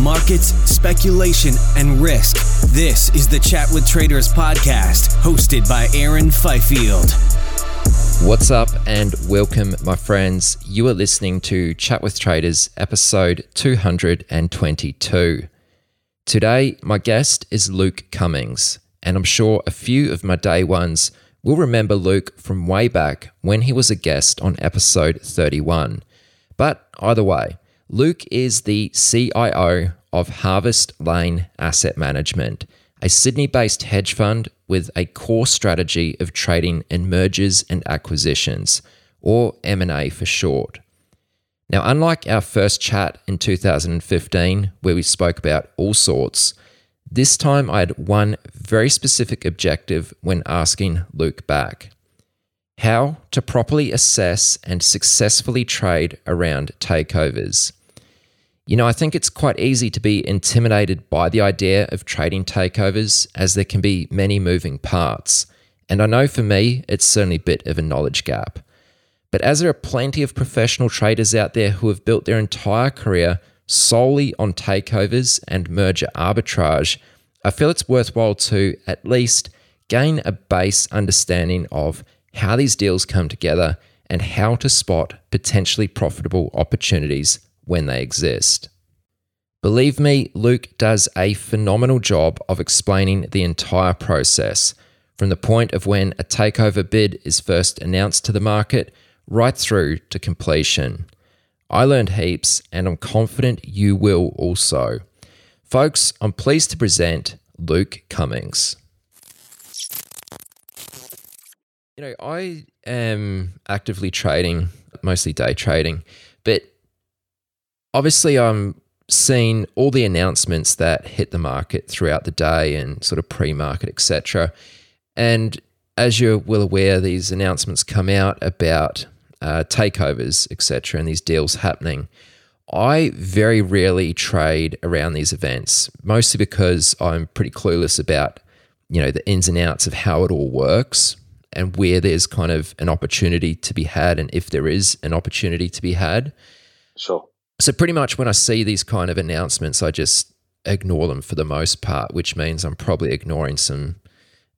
Markets, speculation, and risk. This is the Chat with Traders podcast, hosted by Aaron Fifield. What's up, and welcome, my friends. You are listening to Chat with Traders, episode 222. Today, my guest is Luke Cummings, and I'm sure a few of my day ones will remember Luke from way back when he was a guest on episode 31. But either way, Luke is the CIO of Harvest Lane Asset Management, a Sydney based hedge fund with a core strategy of trading in mergers and acquisitions, or M&A for short. Now, unlike our first chat in 2015, where we spoke about all sorts, this time I had one very specific objective when asking Luke back how to properly assess and successfully trade around takeovers. You know, I think it's quite easy to be intimidated by the idea of trading takeovers as there can be many moving parts. And I know for me, it's certainly a bit of a knowledge gap. But as there are plenty of professional traders out there who have built their entire career solely on takeovers and merger arbitrage, I feel it's worthwhile to at least gain a base understanding of how these deals come together and how to spot potentially profitable opportunities when they exist. Believe me, Luke does a phenomenal job of explaining the entire process, from the point of when a takeover bid is first announced to the market right through to completion. I learned heaps, and I'm confident you will also. Folks, I'm pleased to present Luke Cummings. You know, I am actively trading, mostly day trading, but obviously I'm seeing all the announcements that hit the market throughout the day and sort of pre-market, etc. And as you're well aware, these announcements come out about uh, takeovers, etc., and these deals happening. I very rarely trade around these events, mostly because I'm pretty clueless about, you know, the ins and outs of how it all works and where there's kind of an opportunity to be had and if there is an opportunity to be had. Sure. So pretty much when I see these kind of announcements, I just ignore them for the most part, which means I'm probably ignoring some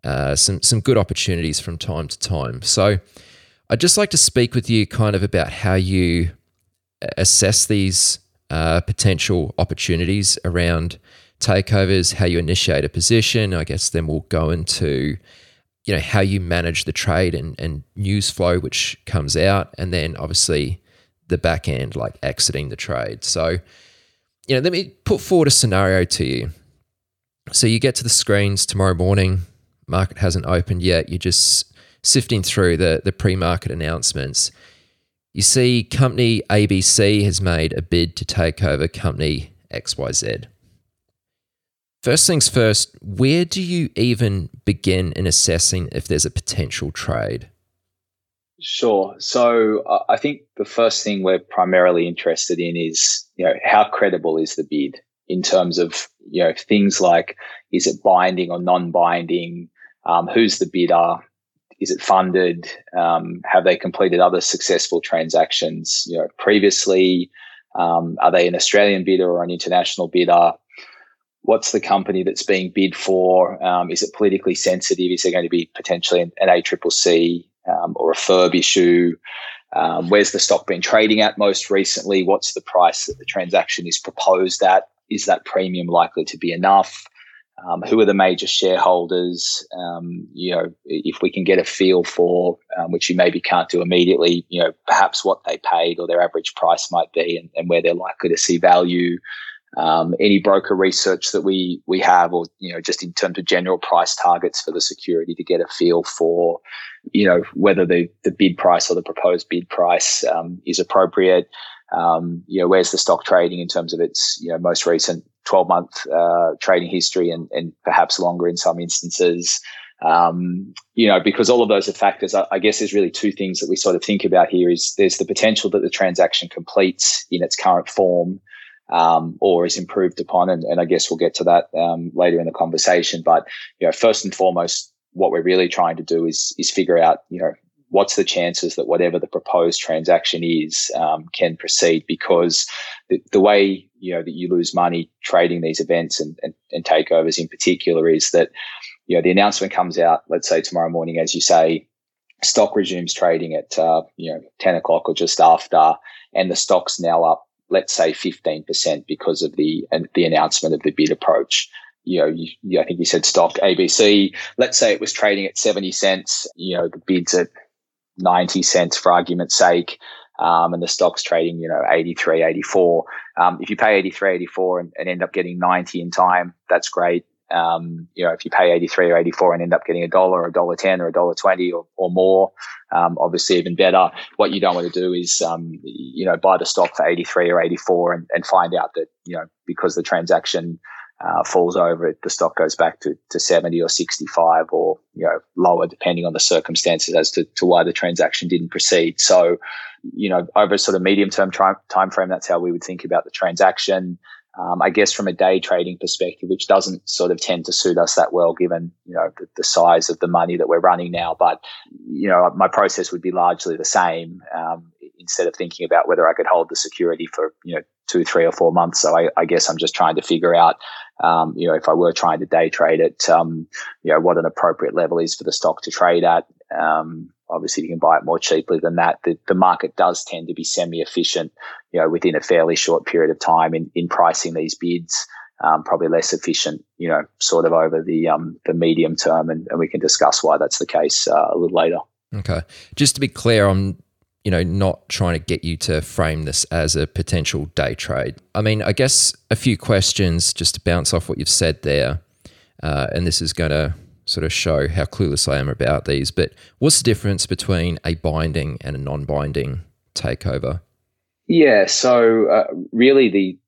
uh, some some good opportunities from time to time. So I'd just like to speak with you kind of about how you assess these uh, potential opportunities around takeovers, how you initiate a position. I guess then we'll go into you know how you manage the trade and, and news flow which comes out, and then obviously the back end, like exiting the trade. So, you know, let me put forward a scenario to you. So you get to the screens tomorrow morning, market hasn't opened yet, you're just sifting through the, the pre-market announcements. You see company ABC has made a bid to take over company XYZ. First things first, where do you even begin in assessing if there's a potential trade? Sure. So I think the first thing we're primarily interested in is, you know, how credible is the bid in terms of, you know, things like is it binding or non-binding? Um, who's the bidder? is it funded? Um, have they completed other successful transactions, you know, previously? Um, are they an Australian bidder or an international bidder? What's the company that's being bid for? Um, is it politically sensitive? Is there going to be potentially an, an ACCC um, or a FIRB issue? Um, where's the stock been trading at most recently? What's the price that the transaction is proposed at? Is that premium likely to be enough? Um, who are the major shareholders? Um, you know, if we can get a feel for, um, which you maybe can't do immediately, you know, perhaps what they paid or their average price might be, and, and where they're likely to see value. Um, any broker research that we we have, or you know, just in terms of general price targets for the security to get a feel for, you know, whether the the bid price or the proposed bid price um, is appropriate. Um, you know, where's the stock trading in terms of its you know most recent 12 month uh, trading history and, and perhaps longer in some instances. Um, you know, because all of those are factors. I, I, guess there's really two things that we sort of think about here. Is there's the potential that the transaction completes in its current form, um, or is improved upon, and, and, I guess we'll get to that um, later in the conversation. But you know, first and foremost, what we're really trying to do is is figure out, you know, what's the chances that whatever the proposed transaction is um, can proceed because the, the, way you know that you lose money trading these events and, and, and, takeovers in particular is that you know the announcement comes out let's say tomorrow morning as you say stock resumes trading at uh, you know 10 o'clock or just after and the stock's now up let's say 15% because of the the announcement of the bid approach you know, you, I think you said stock ABC. Let's say it was trading at 70 cents. You know, the bid's at 90 cents for argument's sake. Um, and the stock's trading, you know, 83, 84. Um, if you pay 83, 84 and, and, end up getting 90 in time, that's great. Um, you know, if you pay 83 or 84 and end up getting a dollar or a dollar 10 or a dollar 20 or, or more, um, obviously even better. What you don't want to do is, um, you know, buy the stock for 83 or 84 and, and find out that, you know, because the transaction uh, falls over the stock goes back to, to 70 or 65 or, you know, lower depending on the circumstances as to, to why the transaction didn't proceed. So, you know, over a sort of medium term time frame, that's how we would think about the transaction. Um, I guess from a day trading perspective, which doesn't sort of tend to suit us that well, given you know the, the size of the money that we're running now. But you know, my process would be largely the same. Um, instead of thinking about whether I could hold the security for you know two, three, or four months. So I, I guess I'm just trying to figure out, um, you know, if I were trying to day trade it, um, you know, what an appropriate level is for the stock to trade at. Um, obviously, you can buy it more cheaply than that. The, the market does tend to be semi-efficient, you know, within a fairly short period of time in, in pricing these bids. Um, probably less efficient, you know, sort of over the um, the medium term, and, and we can discuss why that's the case uh, a little later. Okay, just to be clear, I'm you know, not trying to get you to frame this as a potential day trade. I mean, I guess a few questions just to bounce off what you've said there. Uh, and this is going to sort of show how clueless I am about these. But what's the difference between a binding and a non binding takeover? Yeah, so uh, really the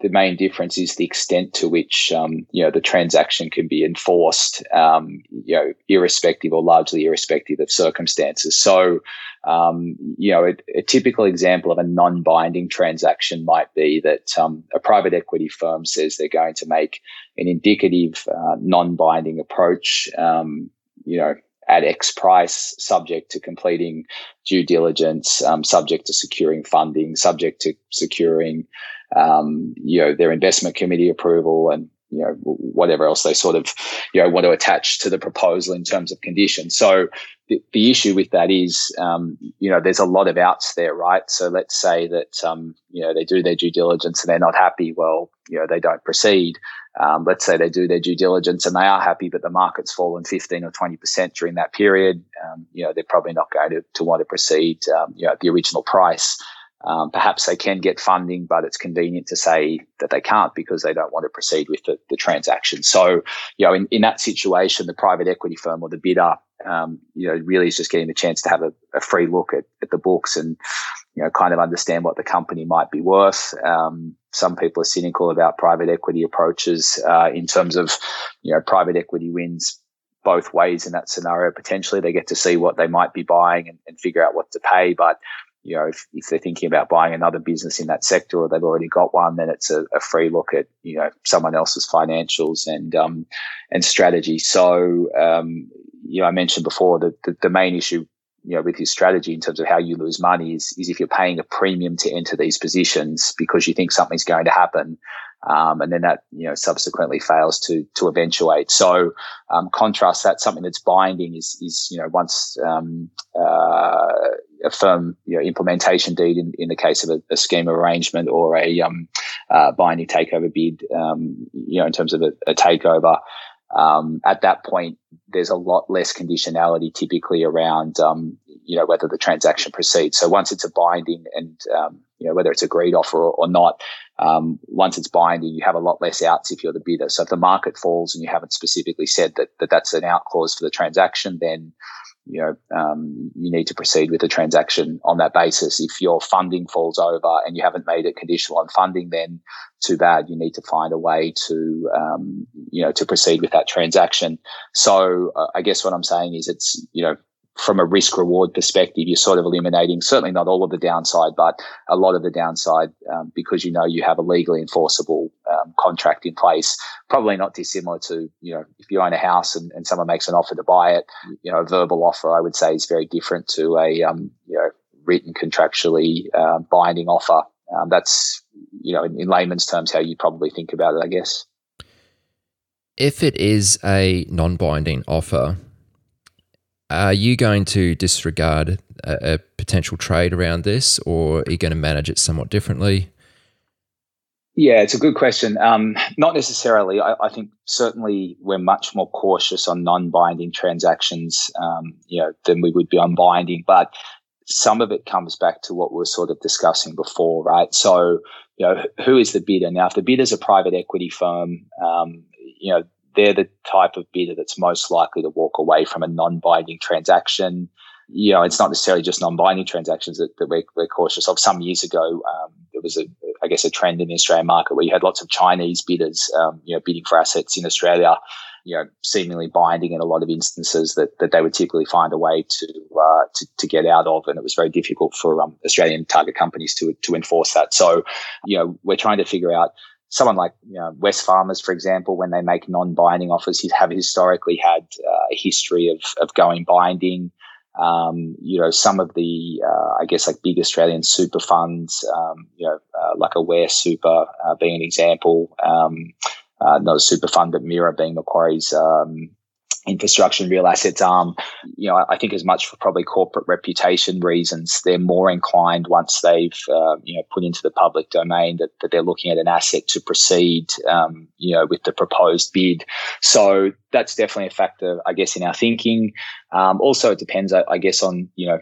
the main difference is the extent to which um, you know the transaction can be enforced, um, you know, irrespective or largely irrespective of circumstances. So, um, you know, a, a, typical example of a non-binding transaction might be that um, a private equity firm says they're going to make an indicative uh, non-binding approach. Um, you know, at X price, subject to completing due diligence, um, subject to securing funding, subject to securing um, you know, their investment committee approval and, you know, whatever else they sort of, you know, want to attach to the proposal in terms of conditions. So the, the issue with that is, um, you know, there's a lot of outs there, right? So let's say that, um, you know, they do their due diligence and they're not happy. Well, you know, they don't proceed. Um, let's say they do their due diligence and they are happy, but the market's fallen 15 or 20% during that period. Um, you know, they're probably not going to, to want to proceed, um, you know, at the original price. Um, perhaps they can get funding, but it's convenient to say that they can't because they don't want to proceed with the, the transaction. So, you know, in, in that situation, the private equity firm or the bidder, um, you know, really is just getting the chance to have a, a, free look at, at the books and, you know, kind of understand what the company might be worth. Um, some people are cynical about private equity approaches uh, in terms of, you know, private equity wins both ways in that scenario. Potentially, they get to see what they might be buying and, and figure out what to pay, but you know, if, if they're thinking about buying another business in that sector or they've already got one, then it's a, a free look at, you know, someone else's financials and, um, and strategy. So, um, you know, I mentioned before that the, the main issue you know, with your strategy in terms of how you lose money is, is if you're paying a premium to enter these positions because you think something's going to happen. Um, and then that, you know, subsequently fails to, to eventuate. So, um, contrast that something that's binding is, is, you know, once, um, uh, a firm, you know, implementation deed in, in the case of a, a scheme arrangement or a, um, uh, binding takeover bid, um, you know, in terms of a, a takeover, um, at that point, there's a lot less conditionality typically around, um, you know, whether the transaction proceeds. So once it's a binding and, um, you know, whether it's agreed offer or, or not, um, once it's binding, you have a lot less outs if you're the bidder. So if the market falls and you haven't specifically said that, that that's an out clause for the transaction, then you know, um, you need to proceed with the transaction on that basis. If your funding falls over and you haven't made it conditional on funding, then too bad. You need to find a way to, um, you know, to proceed with that transaction. So uh, I guess what I'm saying is it's, you know, from a risk reward perspective, you're sort of eliminating certainly not all of the downside, but a lot of the downside um, because you know you have a legally enforceable um, contract in place. Probably not dissimilar to you know if you own a house and, and someone makes an offer to buy it, you know a verbal offer I would say is very different to a um, you know written contractually uh, binding offer. Um, that's you know in, in layman's terms how you probably think about it, I guess. If it is a non-binding offer, are you going to disregard a, a, potential trade around this, or are you going to manage it somewhat differently? Yeah, it's a good question. Um, not necessarily. I, I, think certainly we're much more cautious on non-binding transactions, um, you know, than we would be on binding. But some of it comes back to what we were sort of discussing before, right? So, you know, who is the bidder? Now, if the bidder is a private equity firm, um, you know, they're the type of bidder that's most likely to walk away from a non-binding transaction. You know, it's not necessarily just non-binding transactions that, that we're, we're, cautious of. Some years ago, um, there was a, I guess, a trend in the Australian market where you had lots of Chinese bidders, um, you know, bidding for assets in Australia, you know, seemingly binding in a lot of instances that, that they would typically find a way to, uh, to, to get out of. And it was very difficult for um, Australian target companies to, to enforce that. So, you know, we're trying to figure out someone like you know, Wesfarmers, for example, when they make non-binding offers, have historically had uh, a history of of going binding. Um, you know, some of the uh, I guess like big Australian super funds, um, you know, uh, like Aware Super uh, being an example. Um, uh, not a super fund, but MIRA being Macquarie's um, infrastructure and real assets arm, you know, I think as much for probably corporate reputation reasons, they're more inclined once they've, uh, you know, put into the public domain that, that they're looking at an asset to proceed, um, you know, with the proposed bid. So that's definitely a factor, I guess, in our thinking. Um, also, it depends, I, I guess, on, you know,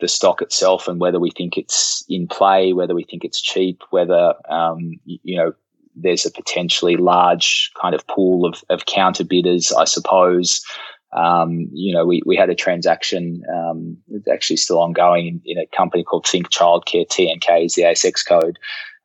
the stock itself and whether we think it's in play, whether we think it's cheap, whether, um, you know, there's a potentially large kind of pool of, of counter bidders, I suppose. Um, you know, we, we had a transaction, um, it's actually still ongoing in, in, a company called Think Childcare, TNK is the ASX code.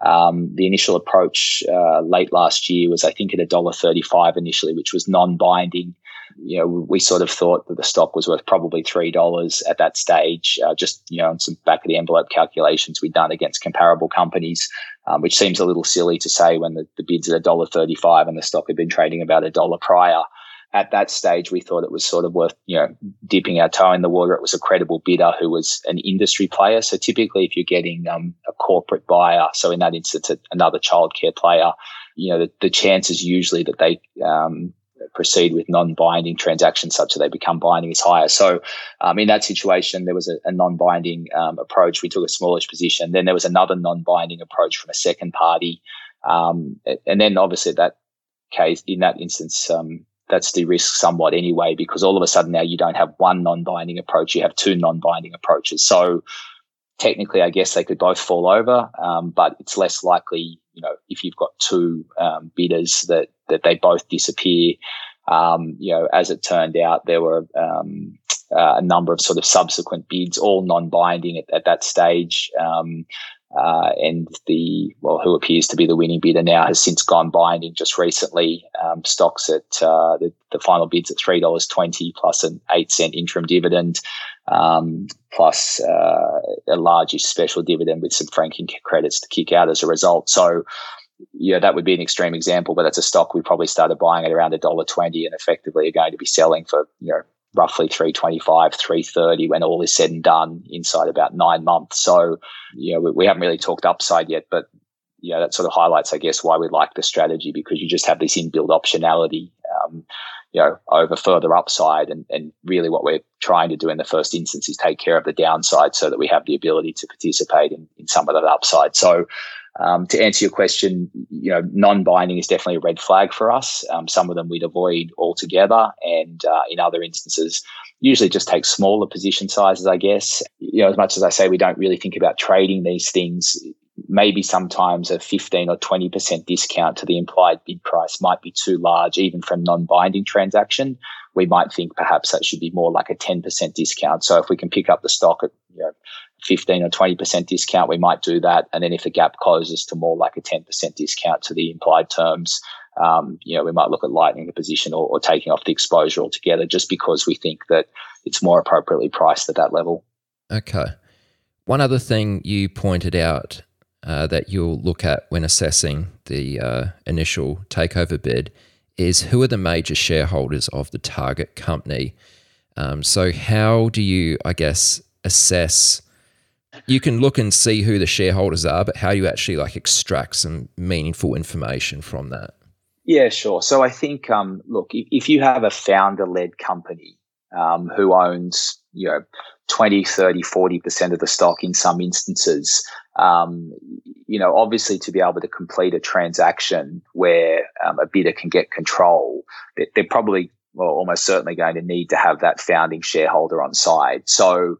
Um, the initial approach uh, late last year was, I think, at $1.35 initially, which was non binding you know, we sort of thought that the stock was worth probably three dollars at that stage. Uh, just you know, on some back of the envelope calculations we'd done against comparable companies, um, which seems a little silly to say when the, the bid's at a dollar thirty-five and the stock had been trading about a dollar prior. At that stage, we thought it was sort of worth, you know, dipping our toe in the water. It was a credible bidder who was an industry player. So typically, if you're getting um, a corporate buyer, so in that instance, another childcare player, you know, the, the chances usually that they um, proceed with non-binding transactions such that they become binding is higher. So um, in that situation, there was a, a non-binding um, approach. We took a smallish position. Then there was another non-binding approach from a second party. Um, and then obviously that case, in that instance, um, that's de-risked somewhat anyway, because all of a sudden now you don't have one non-binding approach, you have two non-binding approaches. So technically, I guess they could both fall over, um, but it's less likely, you know, if you've got two um, bidders that that they both disappear. Um, you know, as it turned out, there were um, uh, a number of sort of subsequent bids, all non-binding at, at that stage. Um, uh, and the well, who appears to be the winning bidder now has since gone binding just recently. Um, stocks at uh, the, the final bids at three dollars twenty plus an eight cent interim dividend, um, plus uh, a largish special dividend with some franking credits to kick out as a result. So yeah, that would be an extreme example, but that's a stock we probably started buying at around a dollar twenty, and effectively are going to be selling for you know roughly 325, 330 when all is said and done inside about nine months. So, you know, we, we haven't really talked upside yet, but you know, that sort of highlights, I guess, why we like the strategy because you just have this inbuilt optionality, um, you know, over further upside. And, and really what we're trying to do in the first instance is take care of the downside so that we have the ability to participate in, in some of that upside. So, um, to answer your question, you know, non-binding is definitely a red flag for us. Um, some of them we'd avoid altogether, and uh, in other instances, usually just take smaller position sizes. I guess you know, as much as I say we don't really think about trading these things, maybe sometimes a 15 or 20% discount to the implied bid price might be too large, even from non-binding transaction. We might think perhaps that should be more like a 10% discount. So if we can pick up the stock at you know, 15 or 20% discount, we might do that. And then if the gap closes to more like a 10% discount to the implied terms, um, you know, we might look at lightening the position or, or taking off the exposure altogether just because we think that it's more appropriately priced at that level. Okay. One other thing you pointed out uh, that you'll look at when assessing the uh, initial takeover bid is who are the major shareholders of the target company. Um, so, how do you, I guess, assess? You can look and see who the shareholders are, but how do you actually like extract some meaningful information from that? Yeah, sure. So I think, um, look, if, if you have a founder-led company um, who owns, you know, 20, 30, 40% of the stock in some instances, um, you know, obviously to be able to complete a transaction where um, a bidder can get control, they're, probably, well, almost certainly going to need to have that founding shareholder on side. So,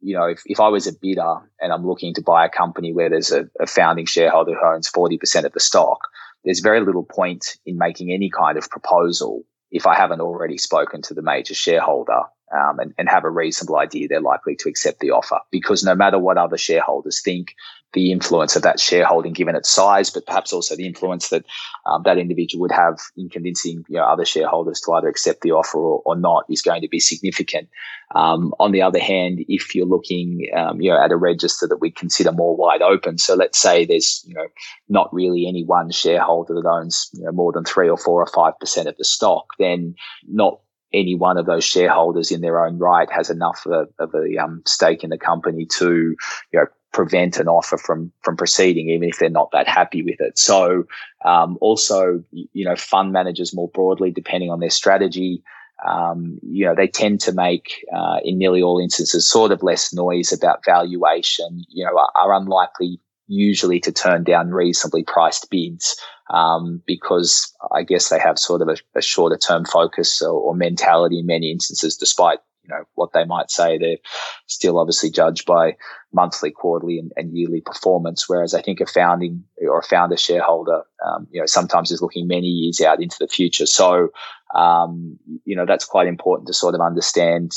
you know, if, if I was a bidder and I'm looking to buy a company where there's a, a founding shareholder who owns 40% of the stock, there's very little point in making any kind of proposal if I haven't already spoken to the major shareholder um, and, and have a reasonable idea they're likely to accept the offer. Because no matter what other shareholders think, the influence of that shareholding, given its size, but perhaps also the influence that um, that individual would have in convincing you know, other shareholders to either accept the offer or, or not, is going to be significant. Um, on the other hand, if you're looking um, you know, at a register that we consider more wide open, so let's say there's you know not really any one shareholder that owns you know, more than three or four or five percent of the stock, then not any one of those shareholders in their own right has enough of a, of a um, stake in the company to you know prevent an offer from from proceeding, even if they're not that happy with it. So, um, also, you know, fund managers more broadly, depending on their strategy, um, you know, they tend to make, uh, in nearly all instances, sort of less noise about valuation. You know, are, are unlikely usually to turn down reasonably priced bids um, because I guess they have sort of a, a shorter term focus or, or, mentality in many instances, despite you know what they might say. They're still obviously judged by monthly, quarterly, and, and yearly performance. Whereas I think a founding or a founder shareholder, um, you know, sometimes is looking many years out into the future. So, um, you know, that's quite important to sort of understand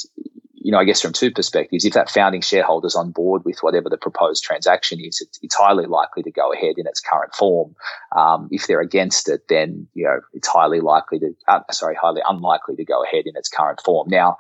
you know, I guess from two perspectives, if that founding shareholder is on board with whatever the proposed transaction is, it's, it's highly likely to go ahead in its current form. Um, if they're against it, then you know it's highly likely to, uh, sorry, highly unlikely to go ahead in its current form. Now,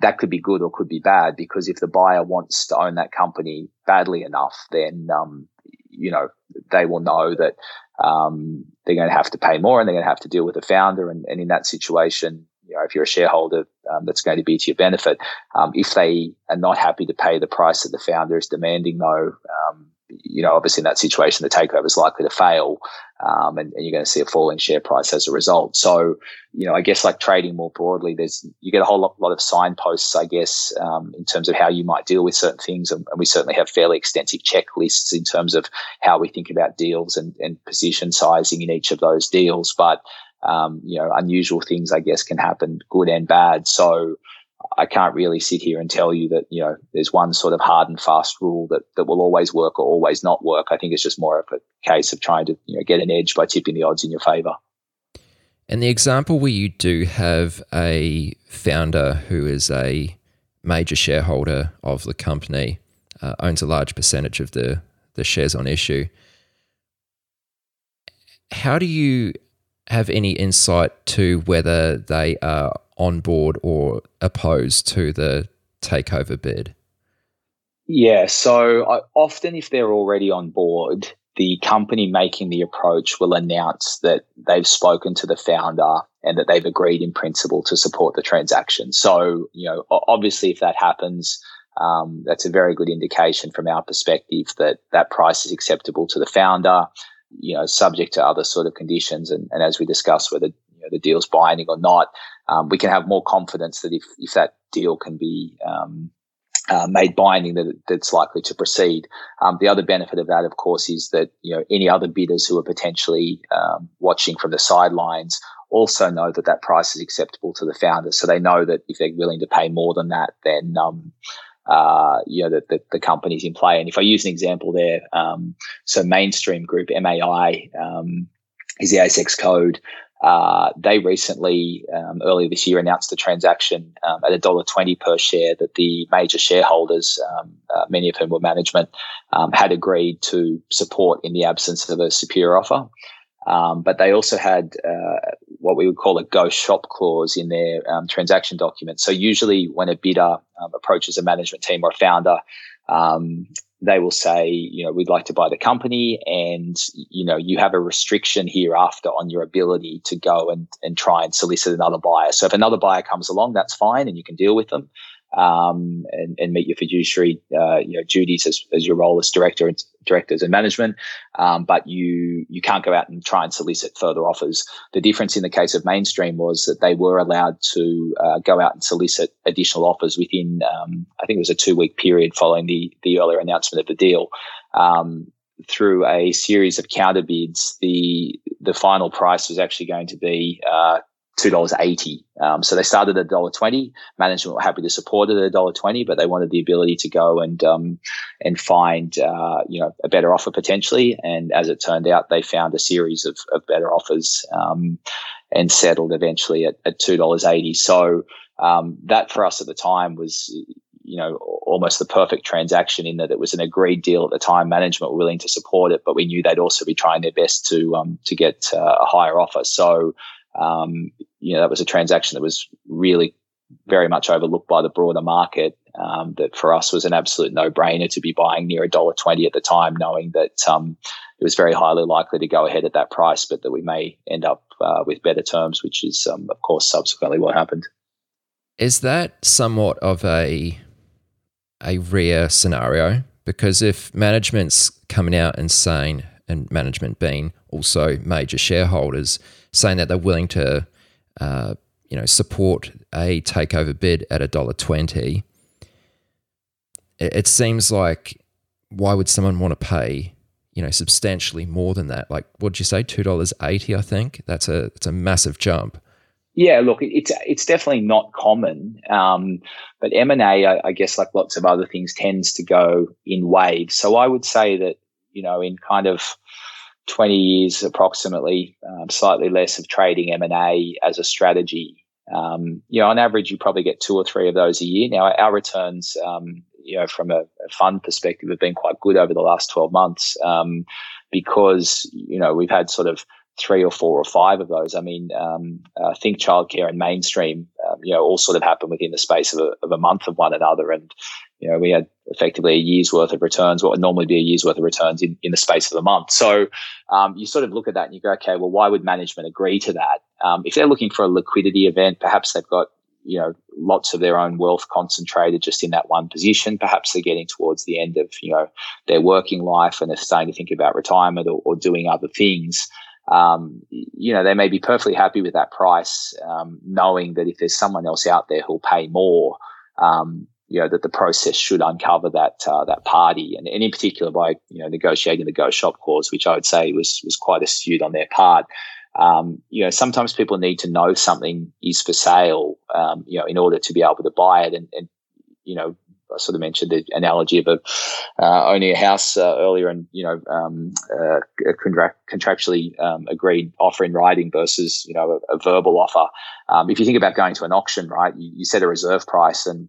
that could be good or could be bad because if the buyer wants to own that company badly enough, then um, you know they will know that um, they're going to have to pay more and they're going to have to deal with the founder. And, and in that situation, you know, if you're a shareholder, um, that's going to be to your benefit. Um, if they are not happy to pay the price that the founder is demanding, though, um, you know, obviously in that situation, the takeover is likely to fail, um, and, and, you're going to see a falling share price as a result. So, you know, I guess like trading more broadly, there's you get a whole lot, lot of signposts, I guess, um, in terms of how you might deal with certain things, and, and, we certainly have fairly extensive checklists in terms of how we think about deals and, and position sizing in each of those deals, but um, you know, unusual things, I guess, can happen, good and bad. So I can't really sit here and tell you that, you know, there's one sort of hard and fast rule that, that will always work or always not work. I think it's just more of a case of trying to, you know, get an edge by tipping the odds in your favor. And the example where you do have a founder who is a major shareholder of the company, uh, owns a large percentage of the, the shares on issue. How do you have any insight to whether they are on board or opposed to the takeover bid? Yeah, so I, often if they're already on board, the company making the approach will announce that they've spoken to the founder and that they've agreed in principle to support the transaction. So, you know, obviously, if that happens, um, that's a very good indication from our perspective that that price is acceptable to the founder, you know, subject to other sort of conditions. And, and as we discussed, whether you know, the deal's binding or not, um, we can have more confidence that if, if that deal can be um, uh, made binding that that's likely to proceed. Um, the other benefit of that, of course, is that you know any other bidders who are potentially um, watching from the sidelines also know that that price is acceptable to the founders, so they know that if they're willing to pay more than that, then um, uh, you know, the, the, the, companies in play. And if I use an example there, um, so Mainstream Group, MAI, um, is the ASX code. Uh, they recently, um, earlier this year, announced a transaction um, at $1.20 per share that the major shareholders, um, uh, many of whom were management, um, had agreed to support in the absence of a superior offer. Um, but they also had uh, what we would call a go shop clause in their um, transaction document. So usually, when a bidder um, approaches a management team or a founder, um, they will say, you know, we'd like to buy the company, and you know, you have a restriction hereafter on your ability to go and and try and solicit another buyer. So if another buyer comes along, that's fine, and you can deal with them um, and, and, meet your fiduciary uh, you know duties as, as your role as director and directors and management. Um, but you you can't go out and try and solicit further offers. The difference in the case of Mainstream was that they were allowed to uh, go out and solicit additional offers within um, I think it was a two week period following the the earlier announcement of the deal. Um, through a series of counter bids, the the final price was actually going to be uh, two dollars eighty. Um, so they started at dollar twenty. Management were happy to support it at dollar twenty, but they wanted the ability to go and um, and find uh, you know a better offer potentially. And as it turned out, they found a series of, of better offers um, and settled eventually at, at two dollars eighty. So um, that for us at the time was you know almost the perfect transaction in that it was an agreed deal at the time. Management were willing to support it, but we knew they'd also be trying their best to um, to get uh, a higher offer. So um, you know, that was a transaction that was really very much overlooked by the broader market. Um, that for us was an absolute no-brainer to be buying near a dollar twenty at the time, knowing that um, it was very highly likely to go ahead at that price, but that we may end up uh, with better terms, which is, um, of course, subsequently what happened. Is that somewhat of a a rare scenario? Because if management's coming out and saying, and management being also major shareholders, saying that they're willing to, uh, you know, support a takeover bid at a dollar twenty. It, seems like why would someone want to pay, you know, substantially more than that? Like, what did you say, two dollars eighty? I think that's a it's a massive jump. Yeah, look, it's it's definitely not common, um, but M and A, I, I guess, like lots of other things, tends to go in waves. So I would say that you know, in kind of 20 years approximately, um, slightly less of trading M&A as a strategy. Um, you know, on average, you probably get two or three of those a year. Now, our returns, um, you know, from a, a, fund perspective, have been quite good over the last 12 months um, because, you know, we've had sort of three or four or five of those. I mean, um, uh, Think Childcare and Mainstream, um, you know, all sort of happened within the space of a, of a month of one another. And, you know, we had effectively a year's worth of returns, what would normally be a year's worth of returns in, in the space of a month. So um, you sort of look at that and you go, okay, well, why would management agree to that? Um, if they're looking for a liquidity event, perhaps they've got, you know, lots of their own wealth concentrated just in that one position. Perhaps they're getting towards the end of, you know, their working life and they're starting to think about retirement or, or doing other things. Um, you know, they may be perfectly happy with that price, um, knowing that if there's someone else out there who'll pay more, um, you know that the process should uncover that uh, that party, and, and in particular by you know negotiating the go shop clause, which I would say was was quite astute on their part. Um, you know, sometimes people need to know something is for sale, um, you know, in order to be able to buy it. And, and you know, I sort of mentioned the analogy of a, uh, owning a house uh, earlier, and you know, um, uh, contractually um, agreed offer in writing versus you know a, a verbal offer. Um, if you think about going to an auction, right, you, you set a reserve price, and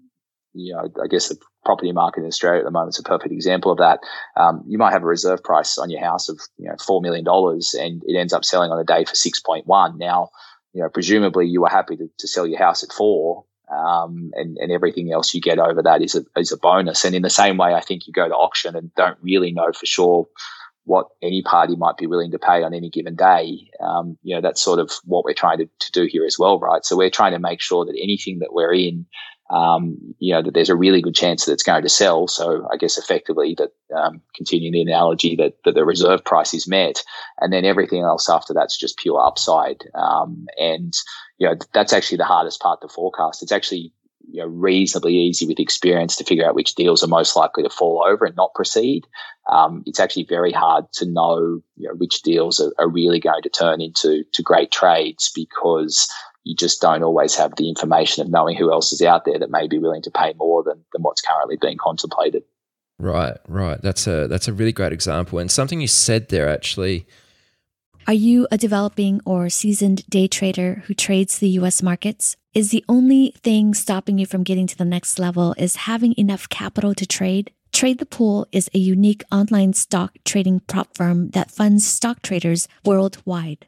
you know, I guess the property market in Australia at the moment is a perfect example of that. Um, you might have a reserve price on your house of, you know, $4 million and it ends up selling on a day for 6.1. Now, you know, presumably you were happy to, to sell your house at four. Um, and, and everything else you get over that is a, is a bonus. And in the same way, I think you go to auction and don't really know for sure what any party might be willing to pay on any given day. Um, you know, that's sort of what we're trying to, to do here as well, right? So we're trying to make sure that anything that we're in, um, you know, that there's a really good chance that it's going to sell. So I guess effectively that, um, continuing the analogy that, that the reserve price is met and then everything else after that's just pure upside. Um, and, you know, that's actually the hardest part to forecast. It's actually you know, reasonably easy with experience to figure out which deals are most likely to fall over and not proceed. Um, it's actually very hard to know, you know which deals are, are, really going to turn into to great trades because you just don't always have the information of knowing who else is out there that may be willing to pay more than, than what's currently being contemplated. Right, right. That's a that's a really great example and something you said there actually. Are you a developing or seasoned day trader who trades the US markets? Is the only thing stopping you from getting to the next level is having enough capital to trade? Trade the Pool is a unique online stock trading prop firm that funds stock traders worldwide.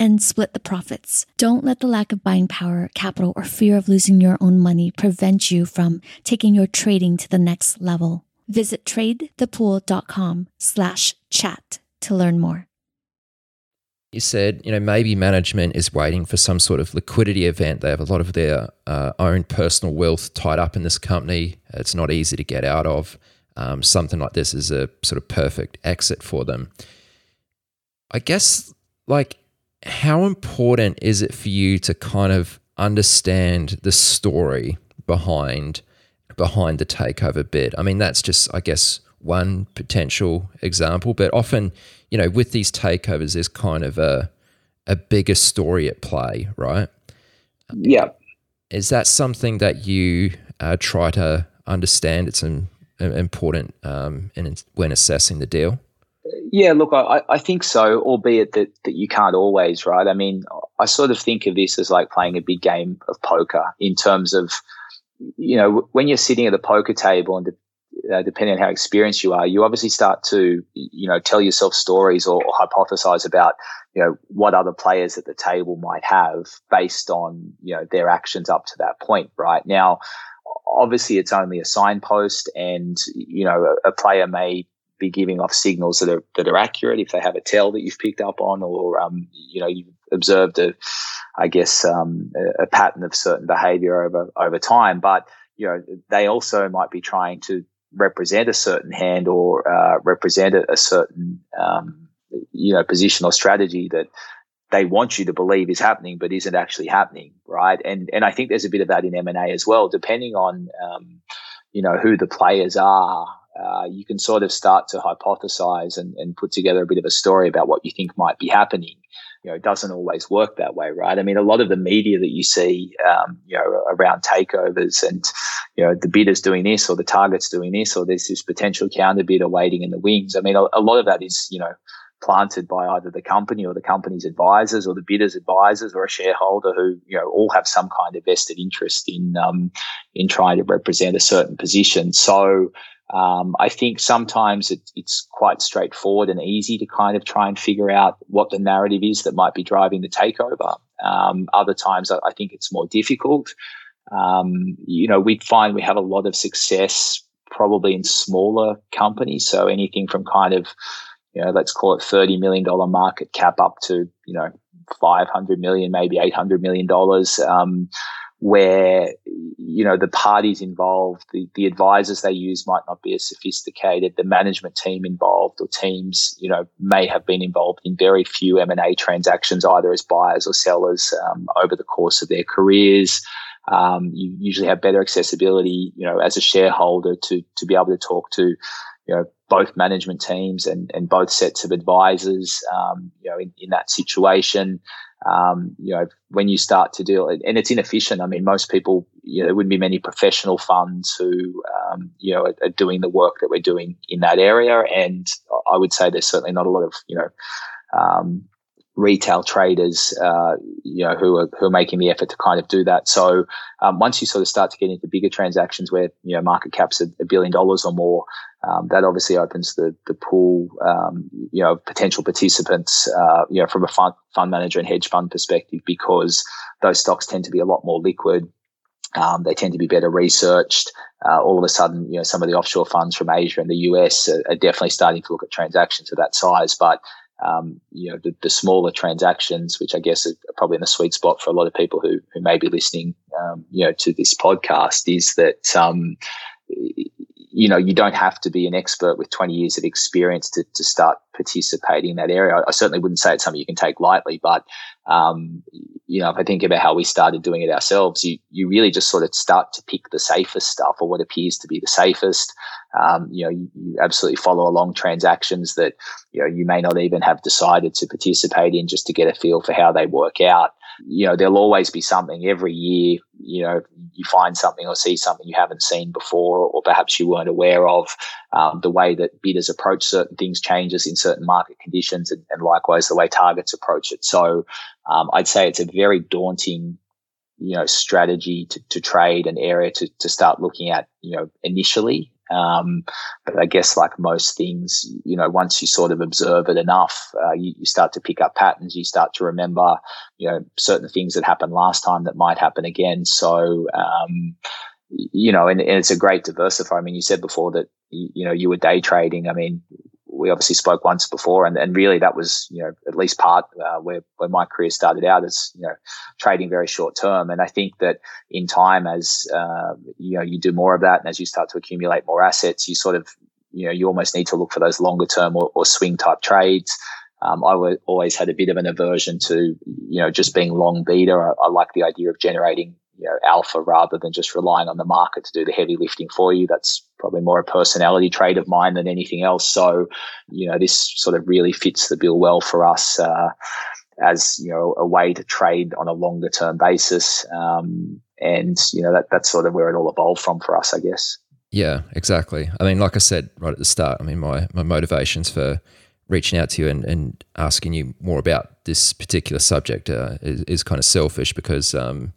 and split the profits. Don't let the lack of buying power, capital, or fear of losing your own money prevent you from taking your trading to the next level. Visit tradethepool.com slash chat to learn more you said, you know, maybe management is waiting for some sort of liquidity event. They have a lot of their uh, own personal wealth tied up in this company. It's not easy to get out of. Um, something like this is a sort of perfect exit for them. I guess, like, how important is it for you to kind of understand the story behind behind the takeover bid? I mean, that's just, I guess, one potential example, but often you know, with these takeovers, there's kind of a a bigger story at play, right? Yeah. Is that something that you uh, try to understand? It's an, an important um, in, when assessing the deal. Yeah, look, I, I think so, albeit that, that you can't always, right? I mean, I sort of think of this as like playing a big game of poker in terms of, you know, when you're sitting at the poker table and uh, depending on how experienced you are, you obviously start to, you know, tell yourself stories or, or, hypothesize about, you know, what other players at the table might have based on, you know, their actions up to that point, right? Now, obviously, it's only a signpost, and you know, a, a player may be giving off signals that are that are accurate. If they have a tell that you've picked up on, or um, you know, you've observed a, I guess, um, a, pattern of certain behaviour over over time, but you know, they also might be trying to represent a certain hand or uh, represent a, a certain um, you know position or strategy that they want you to believe is happening but isn't actually happening right? And and I think there's a bit of that in M&A as well depending on um, you know who the players are uh, you can sort of start to hypothesize and, and put together a bit of a story about what you think might be happening you know, it doesn't always work that way, right? I mean, a lot of the media that you see, um, you know, around takeovers and, you know, the bidder's doing this or the target's doing this or there's this potential counter bidder waiting in the wings. I mean, a, a lot of that is, you know, planted by either the company or the company's advisors or the bidder's advisors or a shareholder who you know all have some kind of vested interest in um, in trying to represent a certain position. So um, I think sometimes it, it's quite straightforward and easy to kind of try and figure out what the narrative is that might be driving the takeover. Um, other times, I, I, think it's more difficult. Um, you know, we find we have a lot of success probably in smaller companies. So anything from kind of, you know, let's call it $30 million market cap up to, you know, 500 million, maybe 800 million dollars. Um, where you know the parties involved, the, the advisors they use might not be as sophisticated. The management team involved or teams, you know, may have been involved in very few M and A transactions, either as buyers or sellers um, over the course of their careers. Um, you usually have better accessibility, you know, as a shareholder to to be able to talk to, you know, both management teams and and both sets of advisors, um, you know, in, in that situation um, you know, when you start to deal, and it's inefficient. I mean, most people, you know, there wouldn't be many professional funds who, um, you know, are, are, doing the work that we're doing in that area. And I would say there's certainly not a lot of, you know, um, retail traders, uh, you know, who are who are making the effort to kind of do that. So um, once you sort of start to get into bigger transactions where you know market caps are a billion dollars or more, um, that obviously opens the the pool, um, you know, potential participants, uh, you know, from a fund fund manager and hedge fund perspective, because those stocks tend to be a lot more liquid. Um, they tend to be better researched. Uh, all of a sudden, you know, some of the offshore funds from Asia and the US are, are definitely starting to look at transactions of that size. But um, you know, the, the, smaller transactions, which I guess are probably in the sweet spot for a lot of people who, who may be listening, um, you know, to this podcast is that, um, you know, you don't have to be an expert with 20 years of experience to, to start participating in that area. I certainly wouldn't say it's something you can take lightly, but, um, you know, if I think about how we started doing it ourselves, you, you really just sort of start to pick the safest stuff or what appears to be the safest. Um, you know, you, you, absolutely follow along transactions that, you know, you may not even have decided to participate in just to get a feel for how they work out you know, there'll always be something every year, you know, you find something or see something you haven't seen before, or perhaps you weren't aware of. Um, the way that bidders approach certain things changes in certain market conditions, and, and likewise the way targets approach it. So um, I'd say it's a very daunting you know strategy to, to trade an area to, to start looking at you know initially um, but I guess, like most things, you know, once you sort of observe it enough, uh, you, you, start to pick up patterns. You start to remember, you know, certain things that happened last time that might happen again. So, um, you know, and, and, it's a great diversifier. I mean, you said before that, you know, you were day trading. I mean, we obviously spoke once before, and, and really that was you know at least part uh, where where my career started out as you know trading very short term. And I think that in time, as uh, you know, you do more of that, and as you start to accumulate more assets, you sort of you know you almost need to look for those longer term or, or swing type trades. Um, I w- always had a bit of an aversion to you know just being long beta. I, I like the idea of generating you know, alpha rather than just relying on the market to do the heavy lifting for you. That's probably more a personality trait of mine than anything else. So, you know, this sort of really fits the bill well for us uh, as you know a way to trade on a longer term basis. Um, and you know that that's sort of where it all evolved from for us, I guess. Yeah, exactly. I mean, like I said right at the start, I mean, my my motivations for reaching out to you and, and asking you more about this particular subject uh, is, is, kind of selfish because um,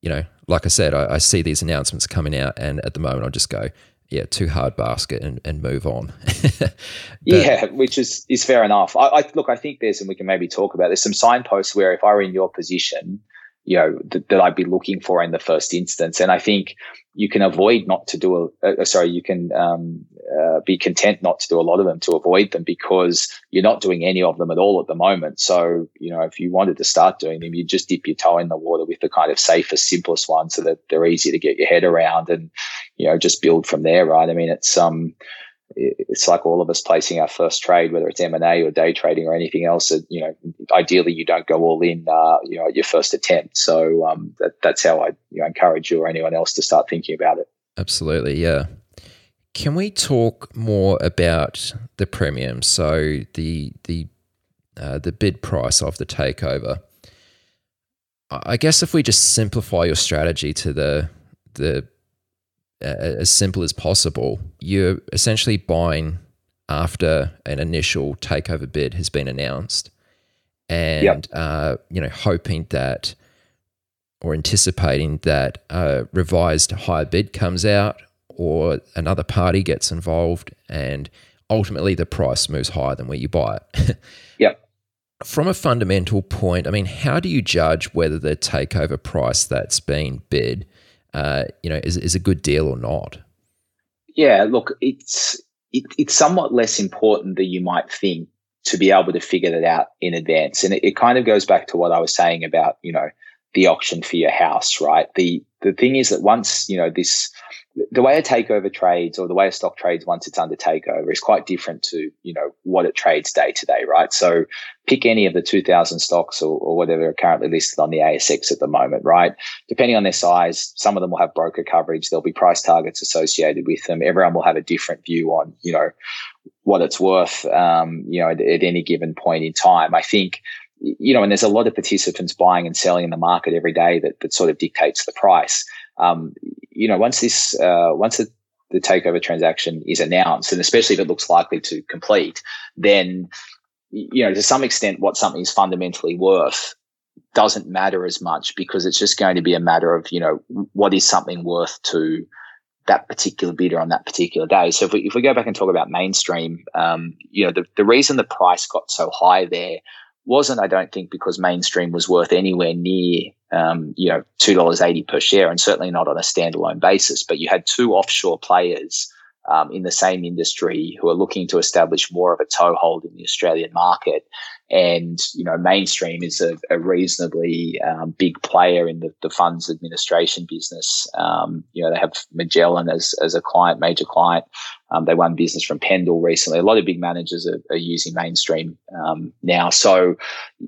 you know, like I said, I, I, see these announcements coming out, and at the moment, I just go, yeah, too hard basket and, and move on. but, yeah, which is is fair enough. I, I, look, I think there's, and we can maybe talk about. There's some signposts where if I were in your position, you know, th- that I'd be looking for in the first instance, and I think you can avoid not to do a, uh, sorry, you can um, uh, be content not to do a lot of them to avoid them because you're not doing any of them at all at the moment. So, you know, if you wanted to start doing them, you'd just dip your toe in the water with the kind of safest, simplest ones so that they're easy to get your head around and, you know, just build from there, right? I mean, it's, um, it's like all of us placing our first trade, whether it's M and A or day trading or anything else. You know, ideally you don't go all in, uh, you know, at your first attempt. So um, that, that's how I you know, encourage you or anyone else to start thinking about it. Absolutely, yeah. Can we talk more about the premium? So the the uh, the bid price of the takeover. I guess if we just simplify your strategy to the the as simple as possible, you're essentially buying after an initial takeover bid has been announced, and yep. uh, you know hoping that or anticipating that a revised higher bid comes out or another party gets involved and ultimately the price moves higher than where you buy it. yep. From a fundamental point, I mean, how do you judge whether the takeover price that's been bid uh, you know, is, is a good deal or not? Yeah, look, it's it, it's somewhat less important than you might think to be able to figure that out in advance, and it, it kind of goes back to what I was saying about you know the auction for your house, right? The the thing is that once you know this the way a takeover trades or the way a stock trades once it's under takeover is quite different to you know what it trades day to day right? So pick any of the 2000 stocks or, or whatever are currently listed on the asx at the moment right? Depending on their size some of them will have broker coverage. There'll be price targets associated with them. Everyone will have a different view on you know what it's worth um, you know at, at any given point in time. I think you know, and there's a lot of participants buying and selling in the market every day that, that sort of dictates the price um, you know, once this, uh, once the, the takeover transaction is announced, and especially if it looks likely to complete, then you know, to some extent, what something is fundamentally worth doesn't matter as much because it's just going to be a matter of, you know, what is something worth to that particular bidder on that particular day. So if we, if we go back and talk about mainstream, um, you know, the, the reason the price got so high there wasn't, I don't think, because mainstream was worth anywhere near, um, you know, $2.80 per share and certainly not on a standalone basis. But you had two offshore players um, in the same industry who are looking to establish more of a toehold in the Australian market. And, you know, mainstream is a, a reasonably um, big player in the, the funds administration business. Um, you know, they have Magellan as, as a client, major client. Um, they won business from Pendal recently. A lot of big managers are, are using mainstream um, now. So,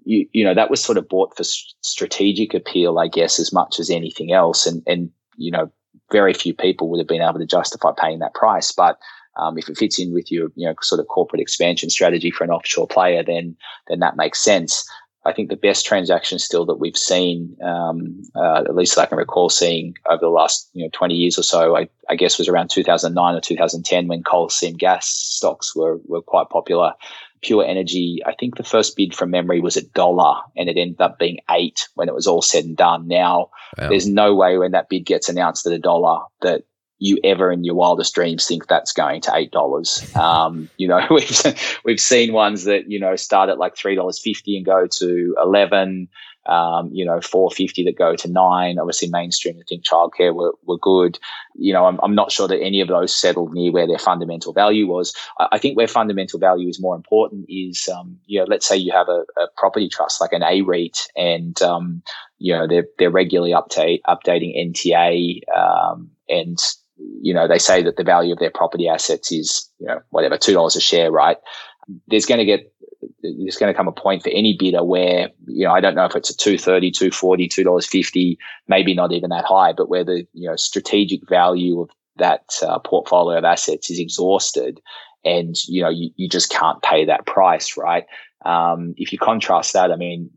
you, you know, that was sort of bought for strategic appeal, I guess, as much as anything else. And, and, you know, very few people would have been able to justify paying that price. But um, if it fits in with your, you know, sort of corporate expansion strategy for an offshore player, then then that makes sense. I think the best transaction still that we've seen, um, uh, at least I can recall seeing over the last you know 20 years or so, I, I, guess was around 2009 or 2010 when coal seam gas stocks were were quite popular. Pure Energy, I think the first bid from memory was a dollar and it ended up being eight when it was all said and done. Now, wow. there's no way when that bid gets announced at a dollar that you ever in your wildest dreams think that's going to eight dollars. Um, you know, we've we've seen ones that you know start at like three dollars fifty and go to eleven um, you know, 450 that go to nine. Obviously, mainstream, I think childcare were, were good. You know, I'm, I'm not sure that any of those settled near where their fundamental value was. I, I think where fundamental value is more important is, um, you know, let's say you have a, a property trust like an A REIT and, um, you know, they're, they're regularly update, updating NTA, um, and, you know, they say that the value of their property assets is, you know, whatever, $2 a share, right? There's going to get there's going to come a point for any bidder where, you know, I don't know if it's a 230, 240, $2.50, maybe not even that high, but where the, you know, strategic value of that uh, portfolio of assets is exhausted and, you know, you, you just can't pay that price, right? Um, if you contrast that, I mean,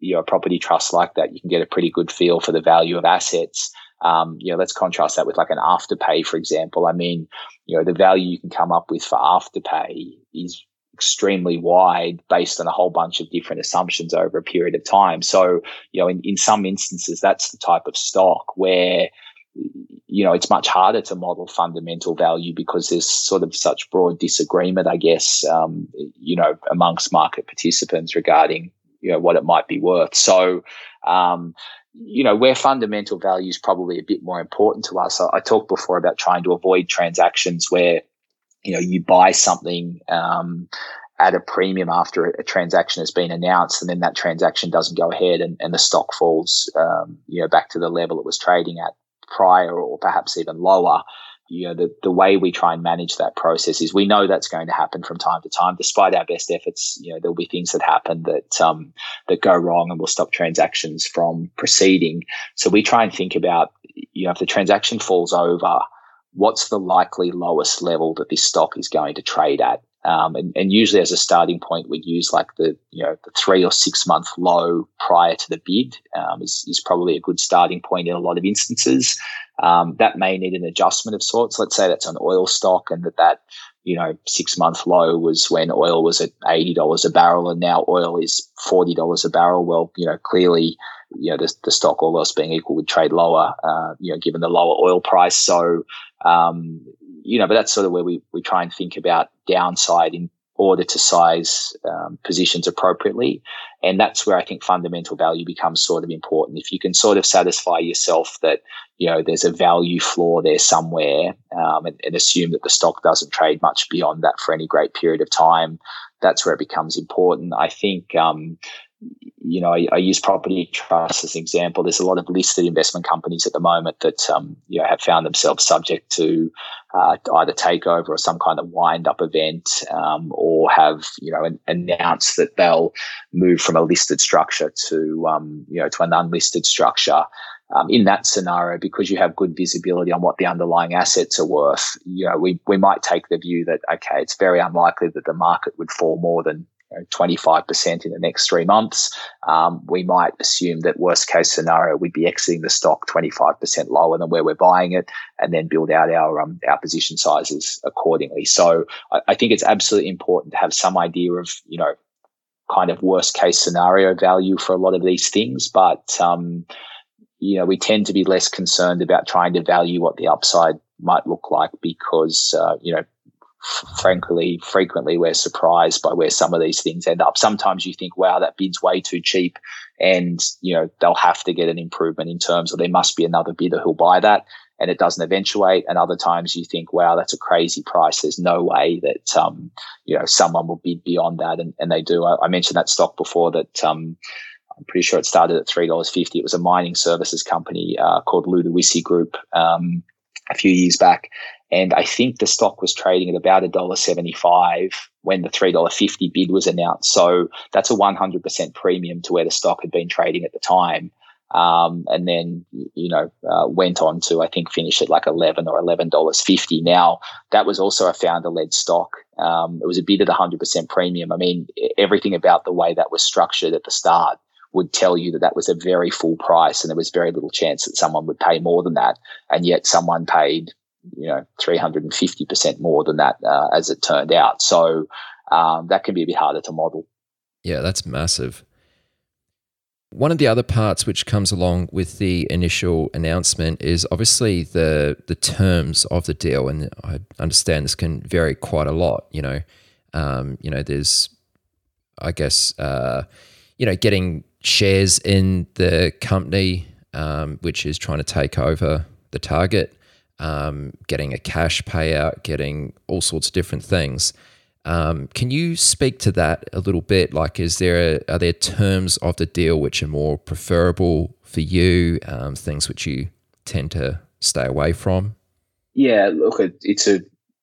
you know, a property trust like that, you can get a pretty good feel for the value of assets. Um, you know, let's contrast that with like an afterpay, for example. I mean, you know, the value you can come up with for afterpay is extremely wide based on a whole bunch of different assumptions over a period of time. So, you know, in, in some instances, that's the type of stock where, you know, it's much harder to model fundamental value because there's sort of such broad disagreement, I guess, um, you know, amongst market participants regarding, you know, what it might be worth. So, um, you know, where fundamental value is probably a bit more important to us. I, I talked before about trying to avoid transactions where you know, you buy something um, at a premium after a, transaction has been announced, and then that transaction doesn't go ahead, and, and the stock falls, um, you know, back to the level it was trading at prior, or perhaps even lower. You know, the, the way we try and manage that process is we know that's going to happen from time to time. Despite our best efforts, you know, there'll be things that happen that um, that go wrong and will stop transactions from proceeding. So we try and think about, you know, if the transaction falls over, what's the likely lowest level that this stock is going to trade at? Um, and, and, usually as a starting point, we'd use like the, you know, the three or six month low prior to the bid um, is, is probably a good starting point in a lot of instances. Um, that may need an adjustment of sorts. Let's say that's an oil stock and that that, you know, six month low was when oil was at $80 a barrel and now oil is $40 a barrel. Well, you know, clearly, you know, the, the stock, all else being equal, would trade lower, uh, you know, given the lower oil price. So, um, you know, but that's sort of where we, we try and think about downside in order to size um, positions appropriately. And that's where I think fundamental value becomes sort of important. If you can sort of satisfy yourself that, you know, there's a value floor there somewhere um, and, and, assume that the stock doesn't trade much beyond that for any great period of time, that's where it becomes important. I think, um, you know, I, I, use property trusts as an example. There's a lot of listed investment companies at the moment that um, you know have found themselves subject to uh, either takeover or some kind of wind up event, um, or have you know an, announced that they'll move from a listed structure to um, you know to an unlisted structure. Um, in that scenario, because you have good visibility on what the underlying assets are worth, you know, we, we might take the view that, okay, it's very unlikely that the market would fall more than you know, 25% in the next three months, um, we might assume that worst case scenario, we'd be exiting the stock 25% lower than where we're buying it and then build out our, um, our position sizes accordingly. So I, I think it's absolutely important to have some idea of, you know, kind of worst case scenario value for a lot of these things, but um, you know we tend to be less concerned about trying to value what the upside might look like because uh, you know frankly, frequently we're surprised by where some of these things end up. Sometimes you think, wow, that bid's way too cheap. And, you know, they'll have to get an improvement in terms of there must be another bidder who'll buy that and it doesn't eventuate. And other times you think, wow, that's a crazy price. There's no way that, um, you know, someone will bid beyond that. And, and they do. I, I mentioned that stock before that, um, I'm pretty sure it started at $3.50. It was a mining services company uh, called Ludowici Group um, a few years back. And I think the stock was trading at about $1.75 when the $3.50 bid was announced. So that's a 100% premium to where the stock had been trading at the time. Um, and then, you know, uh, went on to, I think, finish at like 11 or $11.50. Now, that was also a founder led stock. Um, it was a bid at 100% premium. I mean, everything about the way that was structured at the start would tell you that that was a very full price and there was very little chance that someone would pay more than that. And yet someone paid, you know, 350% more than that uh, as it turned out. So um, that can be a bit harder to model. Yeah, that's massive. One of the other parts which comes along with the initial announcement is obviously the the terms of the deal, and I understand this can vary quite a lot. You know, um, you know, there's, I guess, uh, you know, getting shares in the company, um, which is trying to take over the target, um, getting a cash payout, getting all sorts of different things. Um, can you speak to that a little bit? Like, is there a, are there terms of the deal which are more preferable for you? Um, things which you tend to stay away from? Yeah, look, it's a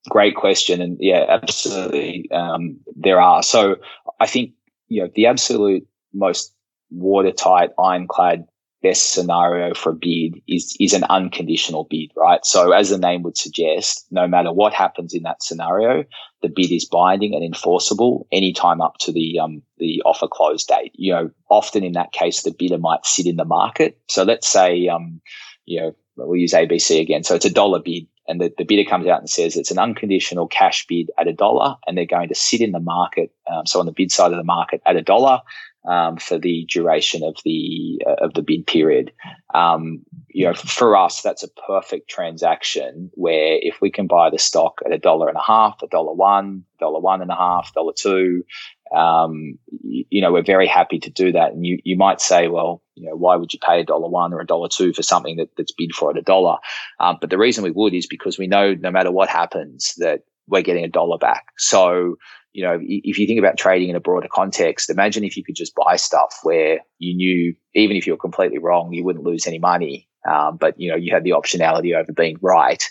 great question, and yeah, absolutely, um, there are. So, I think you know the absolute most watertight, ironclad best scenario for a bid is is an unconditional bid, right? So as the name would suggest, no matter what happens in that scenario, the bid is binding and enforceable anytime up to the um, the offer close date. You know, often in that case, the bidder might sit in the market. So let's say, um, you know, we'll use ABC again. So it's a dollar bid. And the, the bidder comes out and says it's an unconditional cash bid at a dollar, and they're going to sit in the market. Um, so on the bid side of the market at a dollar, um, for the duration of the uh, of the bid period. Um, you know, for us, that's a perfect transaction where if we can buy the stock at a dollar and a half, a dollar one, dollar one and a half, dollar two, um, you, you, know, we're very happy to do that. And you you might say, well, you know, why would you pay a dollar one or a dollar two for something that, that's bid for at a dollar? Um, but the reason we would is because we know no matter what happens that we're getting a dollar back. So you know, if you think about trading in a broader context, imagine if you could just buy stuff where you knew, even if you were completely wrong, you wouldn't lose any money. Um, but you know, you had the optionality over being right.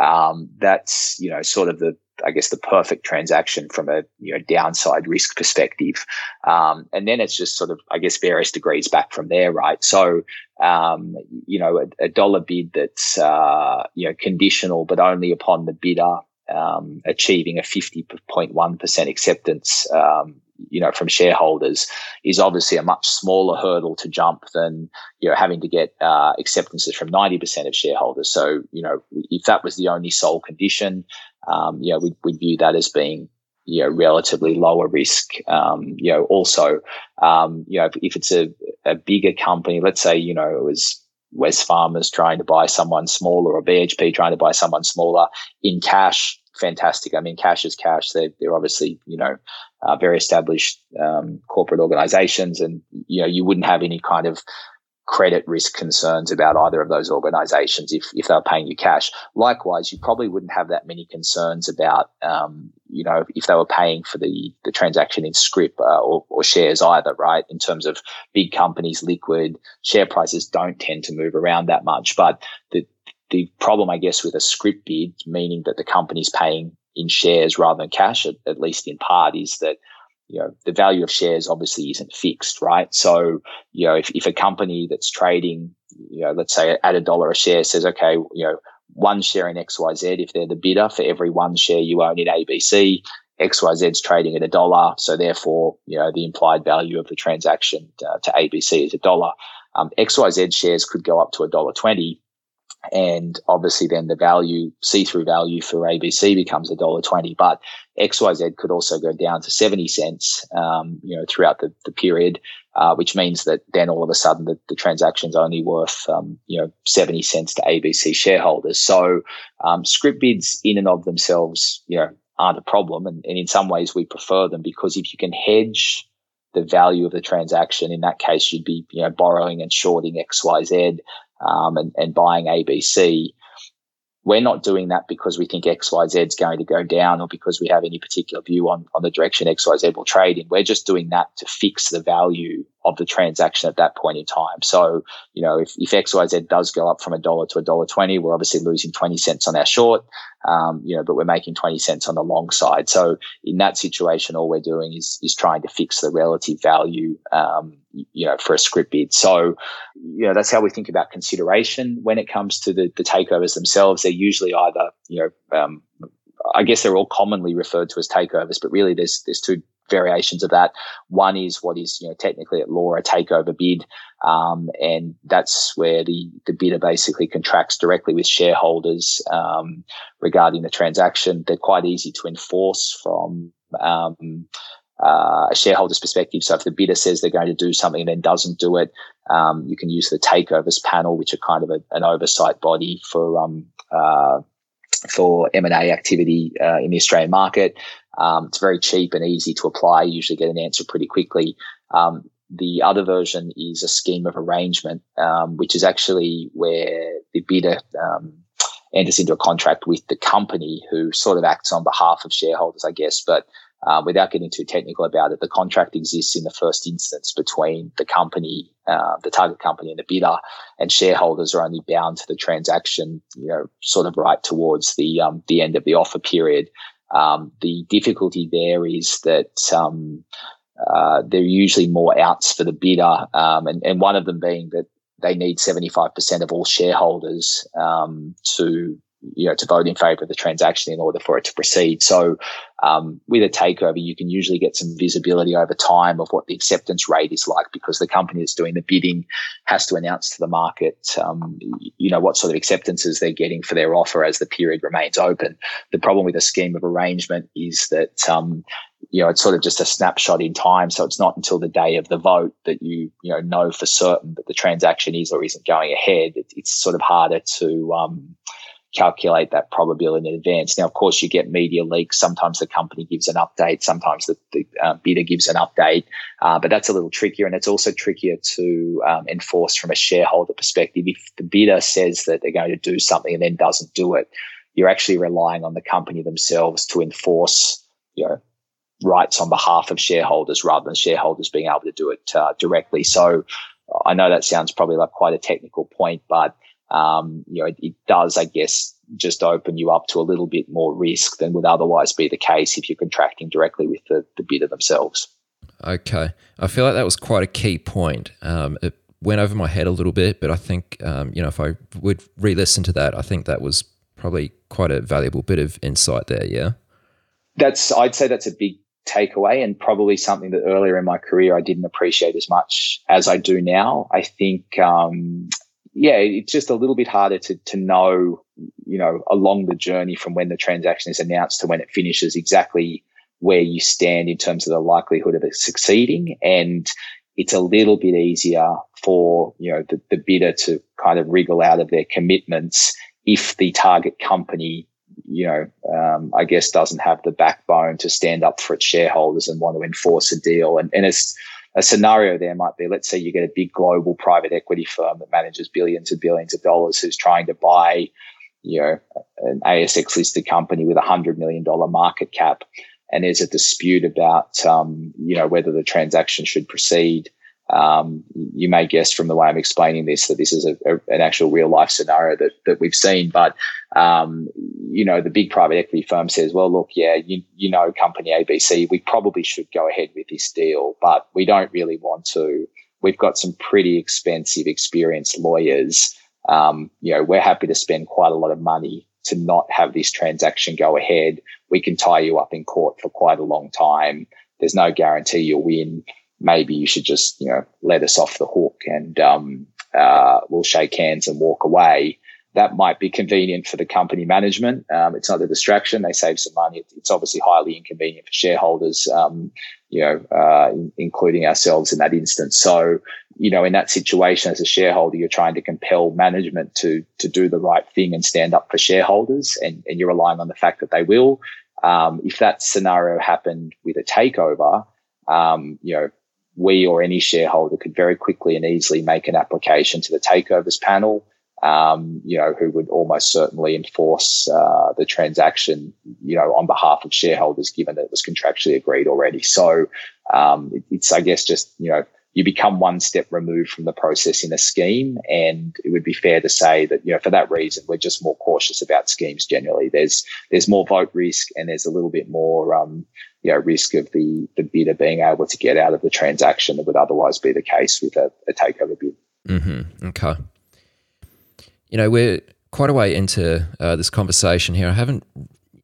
Um, that's you know, sort of the, I guess, the perfect transaction from a you know downside risk perspective. Um, and then it's just sort of, I guess, various degrees back from there, right? So, um, you know, a, a, dollar bid that's uh, you know conditional, but only upon the bidder um, achieving a 50.1% acceptance, um, you know, from shareholders is obviously a much smaller hurdle to jump than, you know, having to get uh, acceptances from 90% of shareholders. So, you know, if that was the only sole condition, um, you know, we'd, we'd view that as being, you know, relatively lower risk. Um, you know, also, um, you know, if, if it's a, a bigger company, let's say, you know, it was Wesfarmers trying to buy someone smaller or BHP trying to buy someone smaller in cash, fantastic. I mean, cash is cash. They're, they're obviously, you know, uh, very established um, corporate organizations and, you know, you wouldn't have any kind of credit risk concerns about either of those organizations if, if they're paying you cash. Likewise, you probably wouldn't have that many concerns about, um, you know, if they were paying for the, the transaction in scrip uh, or, or shares either, right? In terms of big companies, liquid, share prices don't tend to move around that much. But the, the problem, I guess, with a scrip bid, meaning that the company's paying in shares rather than cash, at, at least in part, is that you know, the value of shares obviously isn't fixed, right? So, you know, if, if a company that's trading, you know, let's say at a dollar a share says, okay, you know, one share in XYZ, if they're the bidder for every one share you own in ABC, XYZ's trading at a dollar. So therefore, you know, the implied value of the transaction uh, to ABC is a dollar. Um, XYZ shares could go up to a dollar twenty and obviously then the value see-through value for ABC becomes a dollar twenty. But XYZ could also go down to seventy cents, um, you know, throughout the, the period, uh, which means that then all of a sudden the, the transaction's only worth um, you know seventy cents to ABC shareholders. So um, scrip bids in and of themselves, you know, aren't a problem, and, and in some ways we prefer them because if you can hedge the value of the transaction, in that case you'd be you know borrowing and shorting XYZ um, and, and buying ABC. We're not doing that because we think XYZ is going to go down or because we have any particular view on, on the direction XYZ will trade in. We're just doing that to fix the value of the transaction at that point in time. So, you know, if, if XYZ does go up from a dollar to a dollar 20, we're obviously losing 20 cents on our short, um, you know, but we're making 20 cents on the long side. So in that situation, all we're doing is, is trying to fix the relative value, um, you know, for a scrip bid. So, you know, that's how we think about consideration when it comes to the, the takeovers themselves. They're usually either, you know, um, I guess they're all commonly referred to as takeovers, but really there's there's two variations of that. One is what is you know technically at law a takeover bid, um, and that's where the the bidder basically contracts directly with shareholders um, regarding the transaction. They're quite easy to enforce from. Um, uh, a shareholder's perspective. So if the bidder says they're going to do something and then doesn't do it, um, you can use the takeovers panel, which are kind of a, an oversight body for um, uh, for M&A activity uh, in the Australian market. Um, it's very cheap and easy to apply. You usually get an answer pretty quickly. Um, the other version is a scheme of arrangement, um, which is actually where the bidder um, enters into a contract with the company who sort of acts on behalf of shareholders, I guess. But uh, without getting too technical about it, the contract exists in the first instance between the company, uh, the target company, and the bidder, and shareholders are only bound to the transaction, you know, sort of right towards the um, the end of the offer period. Um, the difficulty there is that um, uh, there are usually more outs for the bidder, um, and, and one of them being that they need 75% of all shareholders um, to you know, to vote in favour of the transaction in order for it to proceed. So, um, with a takeover, you can usually get some visibility over time of what the acceptance rate is like because the company that's doing the bidding has to announce to the market, um, you know, what sort of acceptances they're getting for their offer as the period remains open. The problem with a scheme of arrangement is that, um, you know, it's sort of just a snapshot in time. So it's not until the day of the vote that you, you know, know for certain that the transaction is or isn't going ahead. It, it's sort of harder to, um, calculate that probability in advance. Now, of course, you get media leaks. Sometimes the company gives an update. Sometimes the, the uh, bidder gives an update. Uh, but that's a little trickier. And it's also trickier to um, enforce from a shareholder perspective. If the bidder says that they're going to do something and then doesn't do it, you're actually relying on the company themselves to enforce, you know, rights on behalf of shareholders rather than shareholders being able to do it uh, directly. So I know that sounds probably like quite a technical point, but um, you know, it, it, does, I guess, just open you up to a little bit more risk than would otherwise be the case if you're contracting directly with the, the bidder themselves. Okay. I feel like that was quite a key point. Um, it went over my head a little bit, but I think, um, you know, if I would re listen to that, I think that was probably quite a valuable bit of insight there. Yeah. That's, I'd say that's a big takeaway and probably something that earlier in my career I didn't appreciate as much as I do now. I think, um, yeah, it's just a little bit harder to to know, you know, along the journey from when the transaction is announced to when it finishes exactly where you stand in terms of the likelihood of it succeeding. And it's a little bit easier for, you know, the, the bidder to kind of wriggle out of their commitments if the target company, you know, um, I guess doesn't have the backbone to stand up for its shareholders and want to enforce a deal. And, and it's, a scenario there might be let's say you get a big global private equity firm that manages billions and billions of dollars who's trying to buy you know an ASX listed company with a hundred million dollar market cap and there's a dispute about um, you know whether the transaction should proceed um, you may guess from the way I'm explaining this that this is a, a, an actual real life scenario that, that we've seen. But, um, you know, the big private equity firm says, well, look, yeah, you, you know, company ABC, we probably should go ahead with this deal, but we don't really want to. We've got some pretty expensive, experienced lawyers. Um, you know, we're happy to spend quite a lot of money to not have this transaction go ahead. We can tie you up in court for quite a long time. There's no guarantee you'll win maybe you should just, you know, let us off the hook and um, uh, we'll shake hands and walk away. that might be convenient for the company management. Um, it's not a distraction; they save some money. It's obviously highly inconvenient for shareholders, um, you know, uh, including ourselves in that instance. So, you know, in that situation, as a shareholder, you're trying to compel management to to do the right thing and stand up for shareholders, and, and you're relying on the fact that they will. Um, if that scenario happened with a takeover, um, you know, we or any shareholder could very quickly and easily make an application to the takeovers panel um, you know, who would almost certainly enforce uh, the transaction, you know, on behalf of shareholders, given that it was contractually agreed already. So um, it, it's, I guess, just you know, you become one step removed from the process in a scheme, and it would be fair to say that you know, for that reason, we're just more cautious about schemes generally. There's there's more vote risk, and there's a little bit more. Um, you know, risk of the the bidder being able to get out of the transaction that would otherwise be the case with a, a takeover bid. Mm-hmm. Okay you know, we're quite a way into uh, this conversation here. I haven't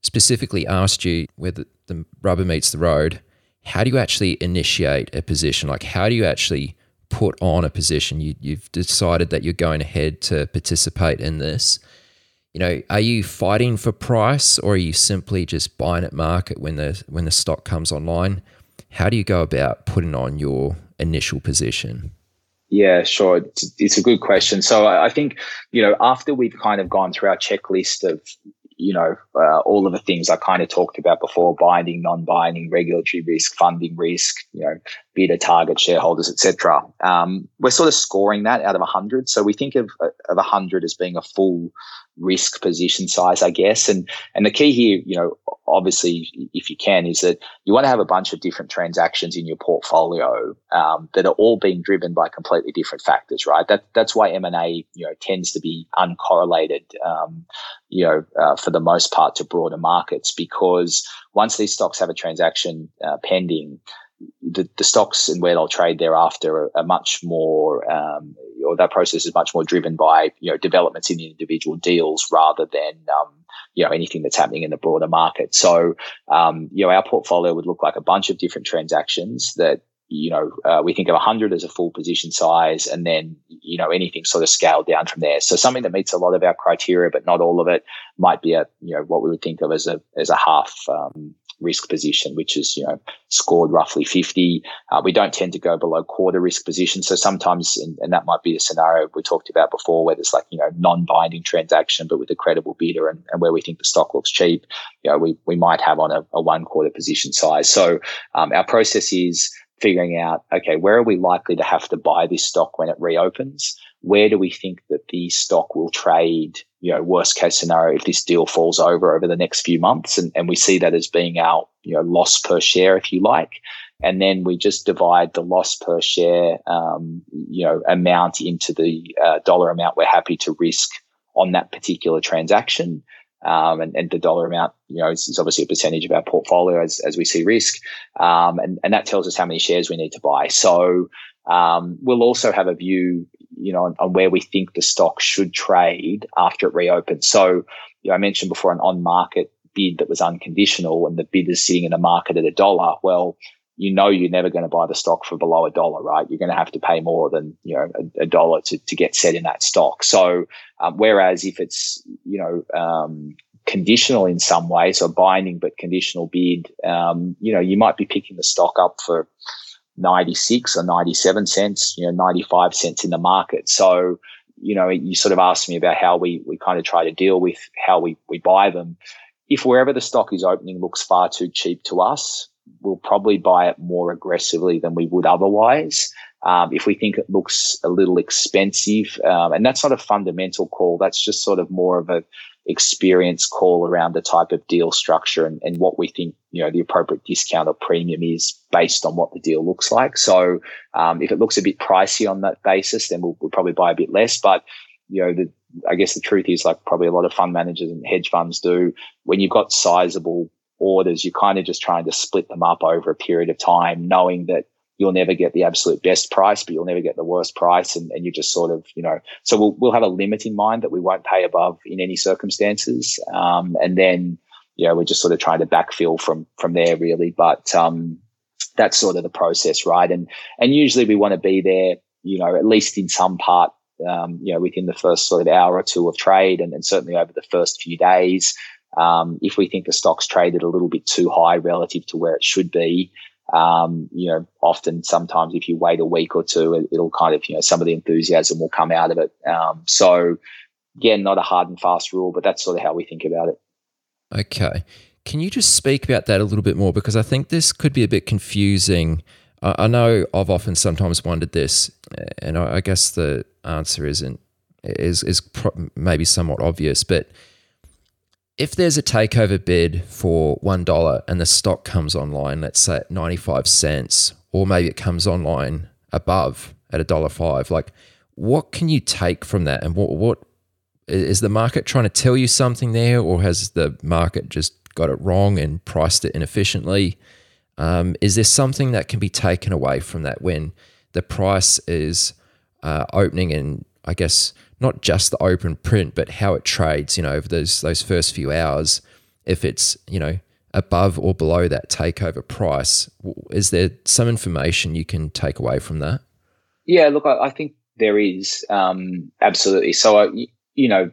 specifically asked you where the, the rubber meets the road. How do you actually initiate a position? Like, how do you actually put on a position? You, you've decided that you're going ahead to participate in this. You know, are you fighting for price, or are you simply just buying at market when the when the stock comes online? How do you go about putting on your initial position? Yeah, sure. It's, it's, a good question. So I think, you know, after we've kind of gone through our checklist of, you know, uh, all of the things I kind of talked about before, binding, non-binding, regulatory risk, funding risk, you know, bidder target shareholders, etc. Um, we're sort of scoring that out of 100. So we think of, of 100 as being a full risk position size, I guess. And and the key here, you know, obviously, if you can, is that you want to have a bunch of different transactions in your portfolio um, that are all being driven by completely different factors, right? That that's why M and A, you know, tends to be uncorrelated, um, you know, uh, for the most part to broader markets because once these stocks have a transaction uh, pending, the, the stocks and where they'll trade thereafter are, are much more, um, or that process is much more driven by you know developments in individual deals rather than um, you know anything that's happening in the broader market. So um, you know our portfolio would look like a bunch of different transactions that you know, uh, we think of 100 as a full position size, and then, you know, anything sort of scaled down from there. So something that meets a lot of our criteria, but not all of it, might be a, you know, what we would think of as a as a half um, risk position, which is, you know, scored roughly 50. Uh, we don't tend to go below quarter risk position. So sometimes, and, and that might be a scenario we talked about before, where there's like, you know, non-binding transaction, but with a credible bidder and, and where we think the stock looks cheap, you know, we, we might have on a, a one quarter position size. So um, our process is, figuring out, okay, where are we likely to have to buy this stock when it reopens? Where do we think that the stock will trade, you know, worst case scenario if this deal falls over over the next few months? And, and we see that as being our, you know, loss per share, if you like. And then we just divide the loss per share, um, you know, amount into the uh, dollar amount we're happy to risk on that particular transaction. Um, and, and, the dollar amount, you know, is, is, obviously a percentage of our portfolio as, as we see risk. Um, and, and that tells us how many shares we need to buy. So um, we'll also have a view, you know, on, on, where we think the stock should trade after it reopens. So, you know, I mentioned before an on-market bid that was unconditional and the bid is sitting in the market at a dollar. Well, you know you're never going to buy the stock for below a dollar, right? You're going to have to pay more than you know a, a dollar to, to get set in that stock. So, um, whereas if it's you know um, conditional in some way, so binding but conditional bid, um, you know you might be picking the stock up for 96 or 97 cents, you know 95 cents in the market. So, you know you sort of asked me about how we we kind of try to deal with how we we buy them. If wherever the stock is opening looks far too cheap to us, we'll probably buy it more aggressively than we would otherwise. Um, if we think it looks a little expensive, um, and that's not a fundamental call, that's just sort of more of a experience call around the type of deal structure and, and what we think you know the appropriate discount or premium is based on what the deal looks like. So um, if it looks a bit pricey on that basis, then we'll, we'll probably buy a bit less. But you know the I guess the truth is like probably a lot of fund managers and hedge funds do when you've got sizable orders, you're kind of just trying to split them up over a period of time, knowing that you'll never get the absolute best price, but you'll never get the worst price. And, and you just sort of, you know, so we'll, we'll have a limit in mind that we won't pay above in any circumstances. Um, and then, you know, we're just sort of trying to backfill from, from there really. But, um, that's sort of the process, right? And, and usually we want to be there, you know, at least in some part um, you know, within the first sort of hour or two of trade, and, and certainly over the first few days. Um, if we think the stock's traded a little bit too high relative to where it should be, um, you know, often sometimes if you wait a week or two, it, will kind of, you know, some of the enthusiasm will come out of it. Um, so, again, not a hard and fast rule, but that's sort of how we think about it. Okay. Can you just speak about that a little bit more? Because I think this could be a bit confusing. I, I know I've often sometimes wondered this, and I, I guess the answer isn't is is pro- maybe somewhat obvious, but if there's a takeover bid for one dollar and the stock comes online, let's say at ninety five cents, or maybe it comes online above at a dollar five, like what can you take from that, and what what is the market trying to tell you something there, or has the market just got it wrong and priced it inefficiently? Um, is there something that can be taken away from that when the price is uh, opening and I guess not just the open print, but how it trades, you know, over those those first few hours, if it's, you know, above or below that takeover price, is there some information you can take away from that? Yeah, look, I, I think there is um, absolutely. So, uh, you, know,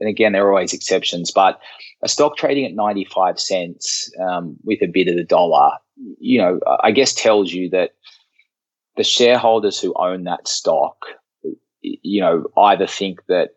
and again, there are always exceptions, but a stock trading at 95 cents um, with a bid of the dollar, you know, I guess tells you that the shareholders who own that stock you know, either think that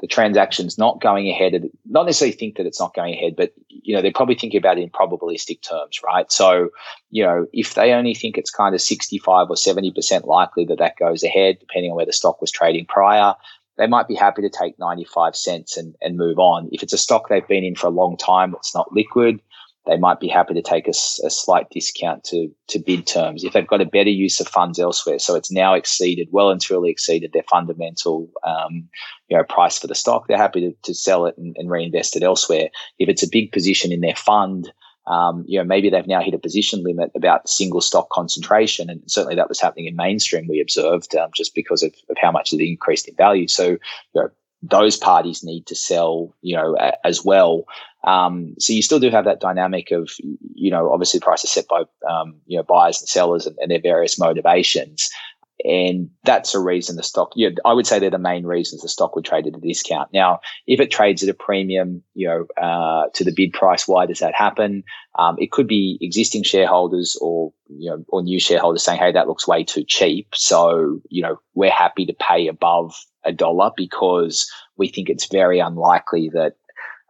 the transaction's not going ahead, not necessarily think that it's not going ahead, but you know, they're probably thinking about it in probabilistic terms, right? So, you know, if they only think it's kind of 65 or 70% likely that that goes ahead, depending on where the stock was trading prior, they might be happy to take 95 cents and, and move on. If it's a stock they've been in for a long time, it's not liquid, they might be happy to take a, a, slight discount to to bid terms if they've got a better use of funds elsewhere. So it's now exceeded, well and truly exceeded their fundamental, um, you know, price for the stock. They're happy to, to sell it and, and, reinvest it elsewhere. If it's a big position in their fund, um, you know, maybe they've now hit a position limit about single stock concentration, and certainly that was happening in mainstream. We observed um, just because of, of how much it increased in value. So, you know, those parties need to sell, you know, as well. Um, so you still do have that dynamic of, you know, obviously the price is set by, um, you know, buyers and sellers and, and, their various motivations. And that's a reason the stock, yeah, I would say they're the main reasons the stock would trade at a discount. Now, if it trades at a premium, you know, uh, to the bid price, why does that happen? Um, it could be existing shareholders or, you know, or new shareholders saying, Hey, that looks way too cheap. So, you know, we're happy to pay above a dollar because we think it's very unlikely that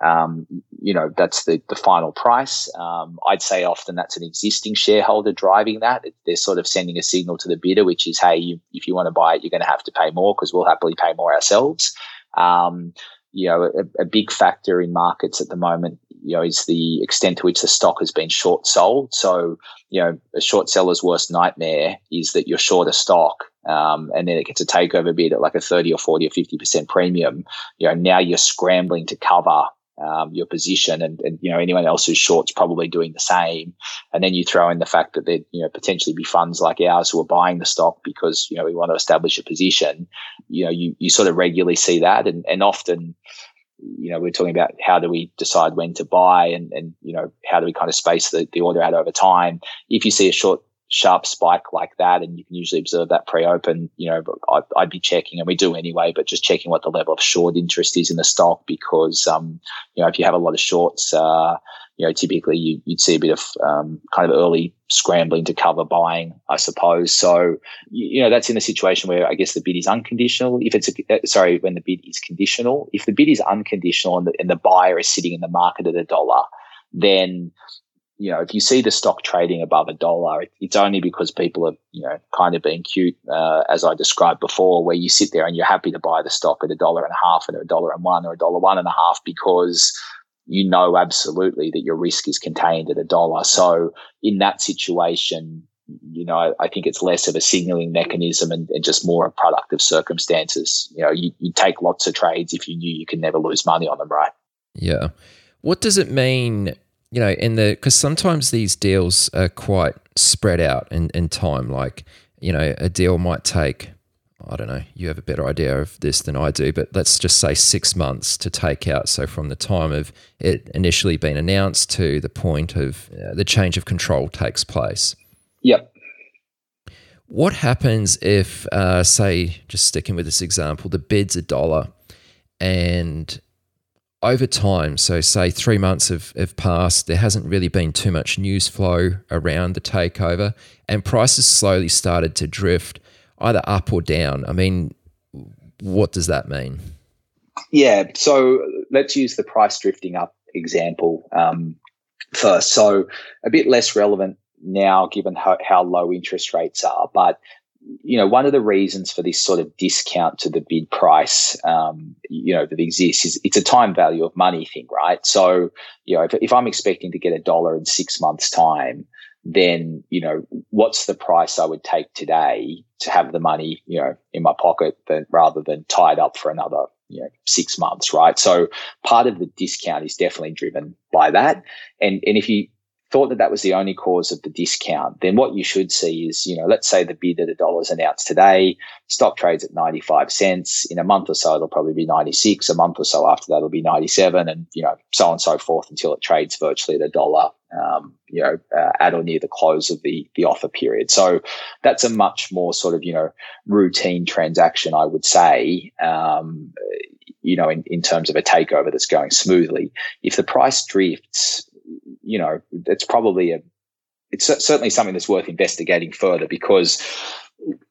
um, you know that's the the final price. Um, I'd say often that's an existing shareholder driving that. They're sort of sending a signal to the bidder, which is, hey, you, if you want to buy it, you're going to have to pay more because we'll happily pay more ourselves. Um, you know, a, a, big factor in markets at the moment, you know, is the extent to which the stock has been short sold. So, you know, a short seller's worst nightmare is that you're short a stock um, and then it gets a takeover bid at like a 30 or 40 or 50% premium. You know, now you're scrambling to cover um, your position and, and, you know anyone else who's short's probably doing the same. And then you throw in the fact that there you know potentially be funds like ours who are buying the stock because you know we want to establish a position. You know you, you sort of regularly see that and, and often you know we're talking about how do we decide when to buy and and you know how do we kind of space the, the order out over time. If you see a short sharp spike like that, and you can usually observe that pre-open. You know, I'd, I'd, be checking, and we do anyway, but just checking what the level of short interest is in the stock because, um, you know, if you have a lot of shorts, uh, you know, typically you, would see a bit of um, kind of early scrambling to cover buying, I suppose. So, you know, that's in a situation where I guess the bid is unconditional. If it's a, uh, sorry, when the bid is conditional, if the bid is unconditional and the, and the buyer is sitting in the market at a dollar, then you know, if you see the stock trading above a dollar, it's only because people are, you know, kind of being cute, uh, as I described before, where you sit there and you're happy to buy the stock at a dollar and a half and a dollar and one or a dollar one and a half because you know absolutely that your risk is contained at a dollar. So in that situation, you know, I think it's less of a signaling mechanism and, and just more a product of circumstances. You know, you, you take lots of trades if you knew you can never lose money on them, right? Yeah. What does it mean you know, in the because sometimes these deals are quite spread out in, in time. Like, you know, a deal might take, I don't know, you have a better idea of this than I do, but let's just say six months to take out. So from the time of it initially being announced to the point of uh, the change of control takes place. Yep. What happens if, uh, say, just sticking with this example, the bid's a dollar and over time, so say three months have, have passed, there hasn't really been too much news flow around the takeover, and prices slowly started to drift either up or down. I mean, what does that mean? Yeah, so let's use the price drifting up example um, first. So a bit less relevant now given how, how low interest rates are, but you know, one of the reasons for this sort of discount to the bid price, um, you know, that exists is it's a time value of money thing, right? So, you know, if, if I'm expecting to get a dollar in six months' time, then, you know, what's the price I would take today to have the money, you know, in my pocket than, rather than tied up for another, you know, six months, right? So part of the discount is definitely driven by that. And, and if you, thought that that was the only cause of the discount, then what you should see is, you know, let's say the bid at a dollar is announced today, stock trades at 95 cents. In a month or so, it'll probably be 96. A month or so after that, it'll be 97 and, you know, so on and so forth until it trades virtually at a dollar, um, you know, uh, at or near the close of the, the offer period. So that's a much more sort of, you know, routine transaction, I would say, um, you know, in, in terms of a takeover that's going smoothly. If the price drifts, you know, it's probably a, it's certainly something that's worth investigating further because,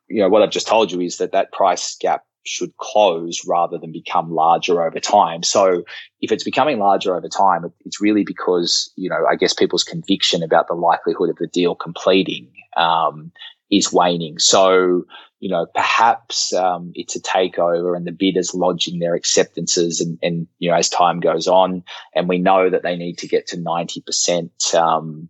you know, what I've just told you is that that price gap should close rather than become larger over time. So if it's becoming larger over time, it's really because, you know, I guess people's conviction about the likelihood of the deal completing um, is waning. So, you know, perhaps um, it's a takeover and the bidders lodging their acceptances and, and, you know, as time goes on and we know that they need to get to 90%, um,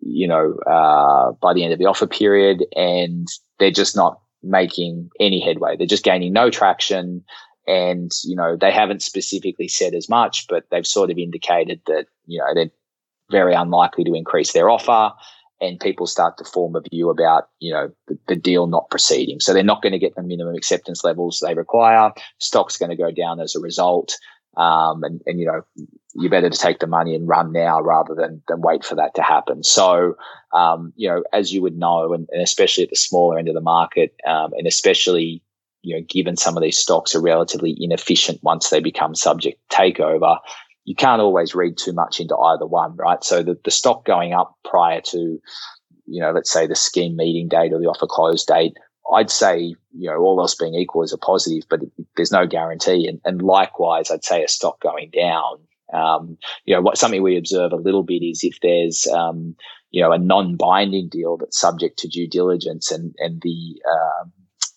you know, uh, by the end of the offer period and they're just not making any headway. They're just gaining no traction. And, you know, they haven't specifically said as much, but they've sort of indicated that, you know, they're very unlikely to increase their offer and people start to form a view about you know the, the deal not proceeding. So they're not going to get the minimum acceptance levels they require. Stock's going to go down as a result. Um, and, and you know you better to take the money and run now rather than than wait for that to happen. So um, you know as you would know, and, and, especially at the smaller end of the market, um, and especially you know given some of these stocks are relatively inefficient once they become subject takeover, you can't always read too much into either one, right? So the, the stock going up prior to, you know, let's say the scheme meeting date or the offer close date, I'd say, you know, all else being equal is a positive, but there's no guarantee. And, and likewise, I'd say a stock going down. Um, you know, what something we observe a little bit is if there's, um, you know, a non-binding deal that's subject to due diligence and, and the, um,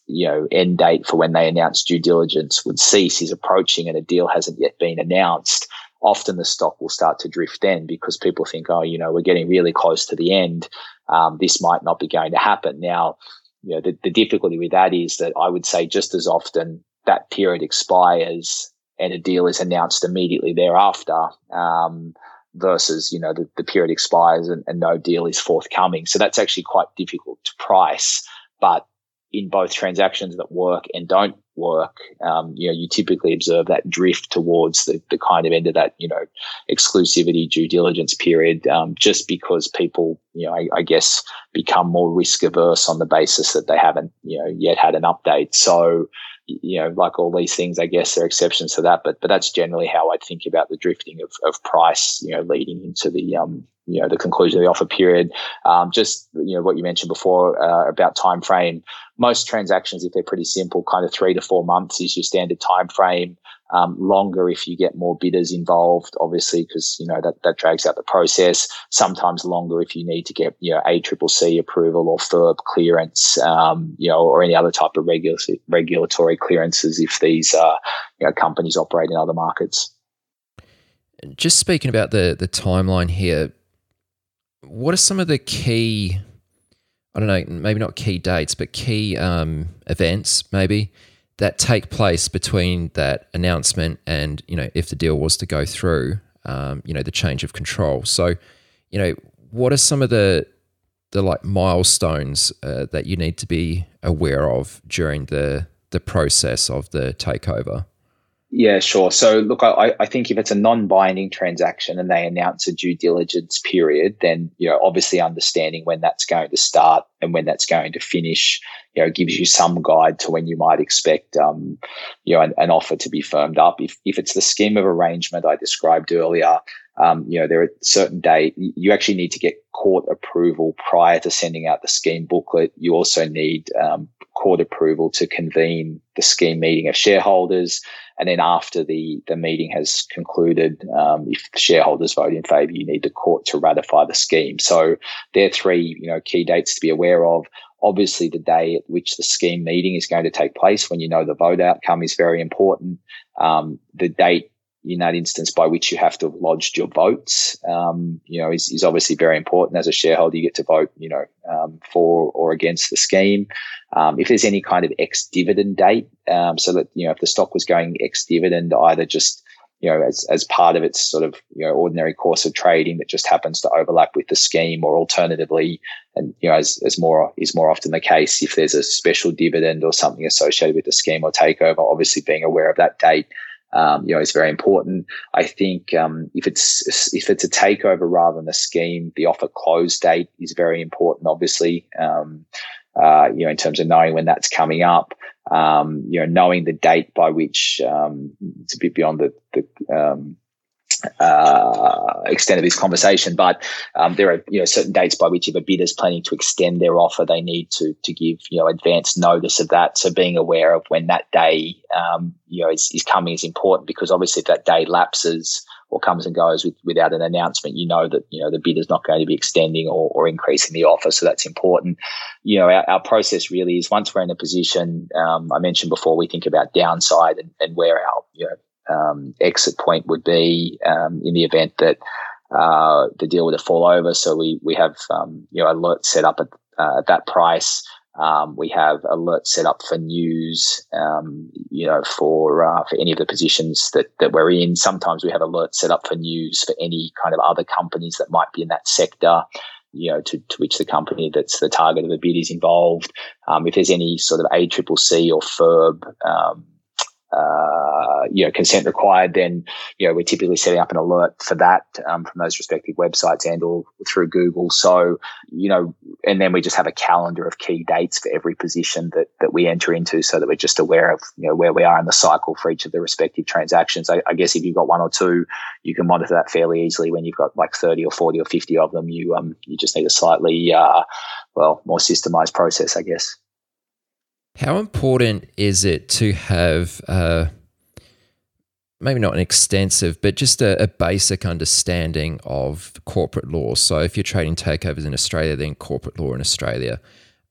you know, end date for when they announce due diligence would cease is approaching and a deal hasn't yet been announced often the stock will start to drift then because people think, oh, you know, we're getting really close to the end. Um, this might not be going to happen. Now, you know, the, the difficulty with that is that I would say just as often that period expires and a deal is announced immediately thereafter. Um, versus you know the, the period expires and, and no deal is forthcoming so that's actually quite difficult to price but in both transactions that work and don't work, um, you know, you typically observe that drift towards the, the kind of end of that, you know, exclusivity due diligence period, um, just because people, you know, I, I, guess become more risk averse on the basis that they haven't, you know, yet had an update. So, you know, like all these things, I guess there are exceptions to that, but but that's generally how I think about the drifting of, of price, you know, leading into the um, you know the conclusion of the offer period. Um, just you know what you mentioned before uh, about time frame. Most transactions, if they're pretty simple, kind of three to four months is your standard time frame. Um, longer if you get more bidders involved, obviously, because you know that that drags out the process. Sometimes longer if you need to get you know ACCC approval or FIRB clearance, um, you know, or any other type of regulatory regulatory clearances if these uh, you know companies operate in other markets. Just speaking about the the timeline here, what are some of the key? I don't know, maybe not key dates, but key um, events, maybe that take place between that announcement and you know if the deal was to go through um, you know the change of control so you know what are some of the the like milestones uh, that you need to be aware of during the the process of the takeover Yeah, sure. So, look, I, I think if it's a non-binding transaction and they announce a due diligence period, then you know, obviously, understanding when that's going to start and when that's going to finish, you know, gives you some guide to when you might expect, um, you know, an, an offer to be firmed up. If if it's the scheme of arrangement I described earlier, um, you know, there are certain date you actually need to get court approval prior to sending out the scheme booklet. You also need um, court approval to convene the scheme meeting of shareholders. And then after the, the meeting has concluded, um, if shareholders vote in favour, you need the court to ratify the scheme. So there are three, you know, key dates to be aware of. Obviously, the day at which the scheme meeting is going to take place, when you know the vote outcome, is very important. Um, the date in that instance by which you have to have lodged your votes, um, you know, is, is obviously very important. As a shareholder, you get to vote, you know, um, for or against the scheme. Um, if there's any kind of ex-dividend date, um, so that, you know, if the stock was going ex-dividend, either just, you know, as, as part of its sort of, you know, ordinary course of trading that just happens to overlap with the scheme or alternatively, and, you know, as, as more is more often the case, if there's a special dividend or something associated with the scheme or takeover, obviously being aware of that date um, you know, is very important. I think um, if it's if it's a takeover rather than a scheme, the offer close date is very important. Obviously, um, uh, you know, in terms of knowing when that's coming up, um, you know, knowing the date by which um, it's a bit beyond the the um, uh, extent of this conversation, but um, there are you know certain dates by which if a bidder is planning to extend their offer, they need to to give you know advance notice of that. So being aware of when that day um, you know is, is coming is important because obviously if that day lapses or comes and goes with, without an announcement, you know that you know the bidder's not going to be extending or, or increasing the offer. So that's important. You know our, our process really is once we're in a position. Um, I mentioned before we think about downside and, and where our you know um, exit point would be um, in the event that uh, the deal were to fall over. So we we have um, you know alerts set up at, uh, at that price. Um, we have alerts set up for news, um, you know, for uh, for any of the positions that that we're in. Sometimes we have alerts set up for news for any kind of other companies that might be in that sector you know, to, to which the company that's the target of the bid is involved. Um, if there's any sort of ACCC or FIRB um, uh, you know, consent required, then, you know, we're typically setting up an alert for that um, from those respective websites and or through Google. So, you know, and then we just have a calendar of key dates for every position that, that we enter into so that we're just aware of, you know, where we are in the cycle for each of the respective transactions. I, I guess if you've got one or two, you can monitor that fairly easily. When you've got like 30 or 40 or 50 of them, you, um, you just need a slightly, uh, well, more systemized process, I guess. How important is it to have uh, maybe not an extensive, but just a, a, basic understanding of corporate law? So, if you're trading takeovers in Australia, then corporate law in Australia,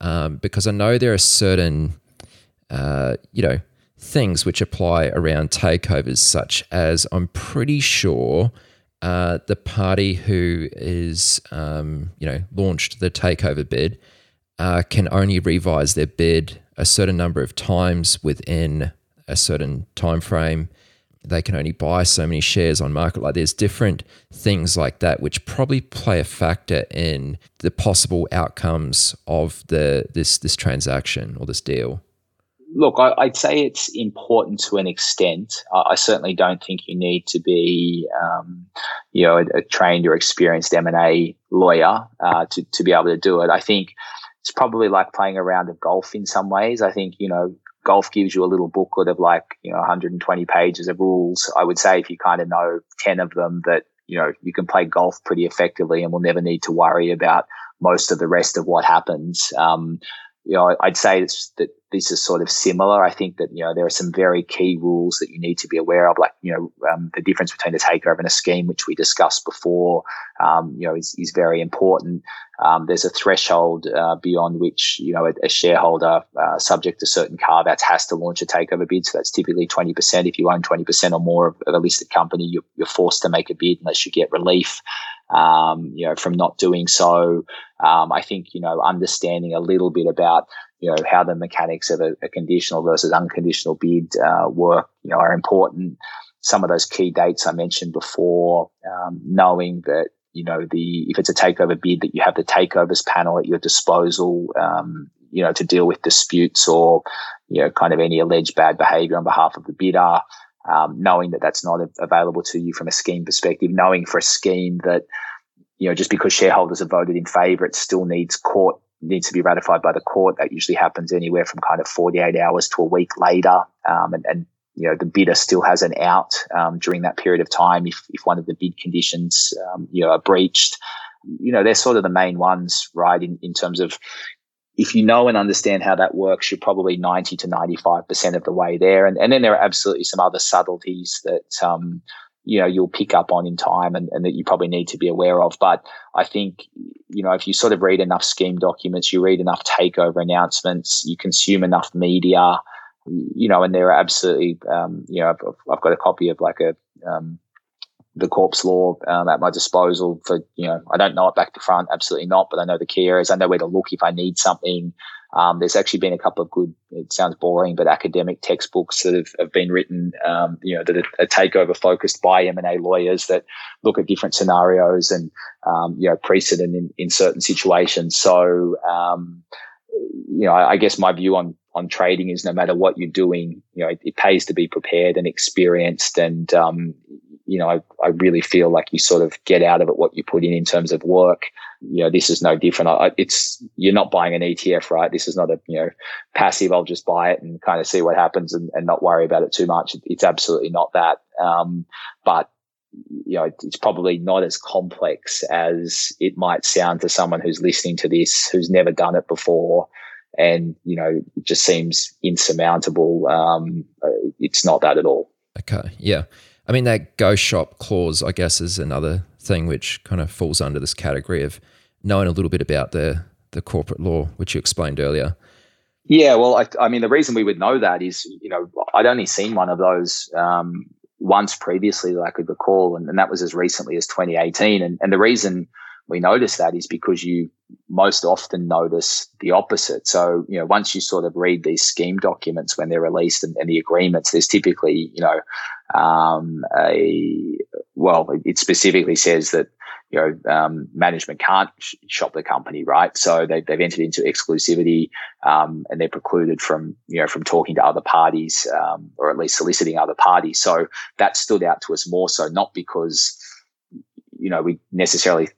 um, because I know there are certain, uh, you know, things which apply around takeovers, such as I'm pretty sure. Uh, the party who is, um, you know, launched the takeover bid uh, can only revise their bid a certain number of times within a certain time frame. They can only buy so many shares on market. Like there's different things like that, which probably play a factor in the possible outcomes of the this this transaction or this deal. Look, I, would say it's important to an extent. I, I, certainly don't think you need to be, um, you know, a, a, trained or experienced M and A lawyer uh, to to be able to do it. I think it's probably like playing a round of golf in some ways. I think, you know, golf gives you a little booklet of like, you know, 120 pages of rules. I would say if you kind of know 10 of them that, you know, you can play golf pretty effectively and will never need to worry about most of the rest of what happens. Um, you know, I'd say that this is sort of similar. I think that, you know, there are some very key rules that you need to be aware of, like, you know, um, the difference between a takeover and a scheme, which we discussed before, um, you know, is, is very important. Um, there's a threshold uh, beyond which, you know, a, a shareholder, uh, subject to certain carve outs, has to launch a takeover bid. So that's typically 20%. If you own 20% or more of, a listed company, you're, you're forced to make a bid unless you get relief um, you know, from not doing so. Um, I think, you know, understanding a little bit about, you know, how the mechanics of a, a conditional versus unconditional bid uh, work, you know, are important. Some of those key dates I mentioned before, um, knowing that, you know, the if it's a takeover bid, that you have the takeovers panel at your disposal, um, you know, to deal with disputes or, you know, kind of any alleged bad behavior on behalf of the bidder. Um, knowing that that's not available to you from a scheme perspective, knowing for a scheme that you know just because shareholders have voted in favour, it still needs court needs to be ratified by the court. That usually happens anywhere from kind of 48 hours to a week later. Um, and, and, you know, the bidder still has an out um, during that period of time if, if one of the bid conditions, um, you know, are breached. You know, they're sort of the main ones, right, in, in terms of if you know and understand how that works, you're probably 90 to 95% of the way there. And, and then there are absolutely some other subtleties that, um, you know you'll pick up on in time and, and that you probably need to be aware of. But I think you know if you sort of read enough scheme documents, you read enough takeover announcements, you consume enough media, you know, and there are absolutely um, you know I've, I've, got a copy of like a um, the corps law um, at my disposal for you know I don't know it back to front absolutely not but I know the key areas I know where to look if I need something um, there's actually been a couple of good, it sounds boring, but academic textbooks that have, have been written, um, you know, that are, are takeover focused by M&A lawyers that look at different scenarios and, um, you know, precedent in, in certain situations. So, um, you know, I, I, guess my view on, on trading is no matter what you're doing, you know, it, it pays to be prepared and experienced and, um, you know, I, I really feel like you sort of get out of it what you put in in terms of work. You know, this is no different. I, it's you're not buying an ETF, right? This is not a you know passive. I'll just buy it and kind of see what happens and, and not worry about it too much. It's absolutely not that. Um, but you know, it's probably not as complex as it might sound to someone who's listening to this, who's never done it before, and you know, it just seems insurmountable. Um, uh, it's not that at all. Okay, yeah. I mean, that go shop clause, I guess, is another thing which kind of falls under this category of knowing a little bit about the the corporate law, which you explained earlier. Yeah, well, I, I mean, the reason we would know that is, you know, I'd only seen one of those um, once previously that I could recall, and, and that was as recently as 2018. And, and the reason we notice that is because you most often notice the opposite. So, you know, once you sort of read these scheme documents when they're released and, and the agreements, there's typically, you know, um, a, well, it specifically says that, you know, um, management can't sh- shop the company, right? So they, have entered into exclusivity, um, and they're precluded from, you know, from talking to other parties, um, or at least soliciting other parties. So that stood out to us more so, not because, you know, we necessarily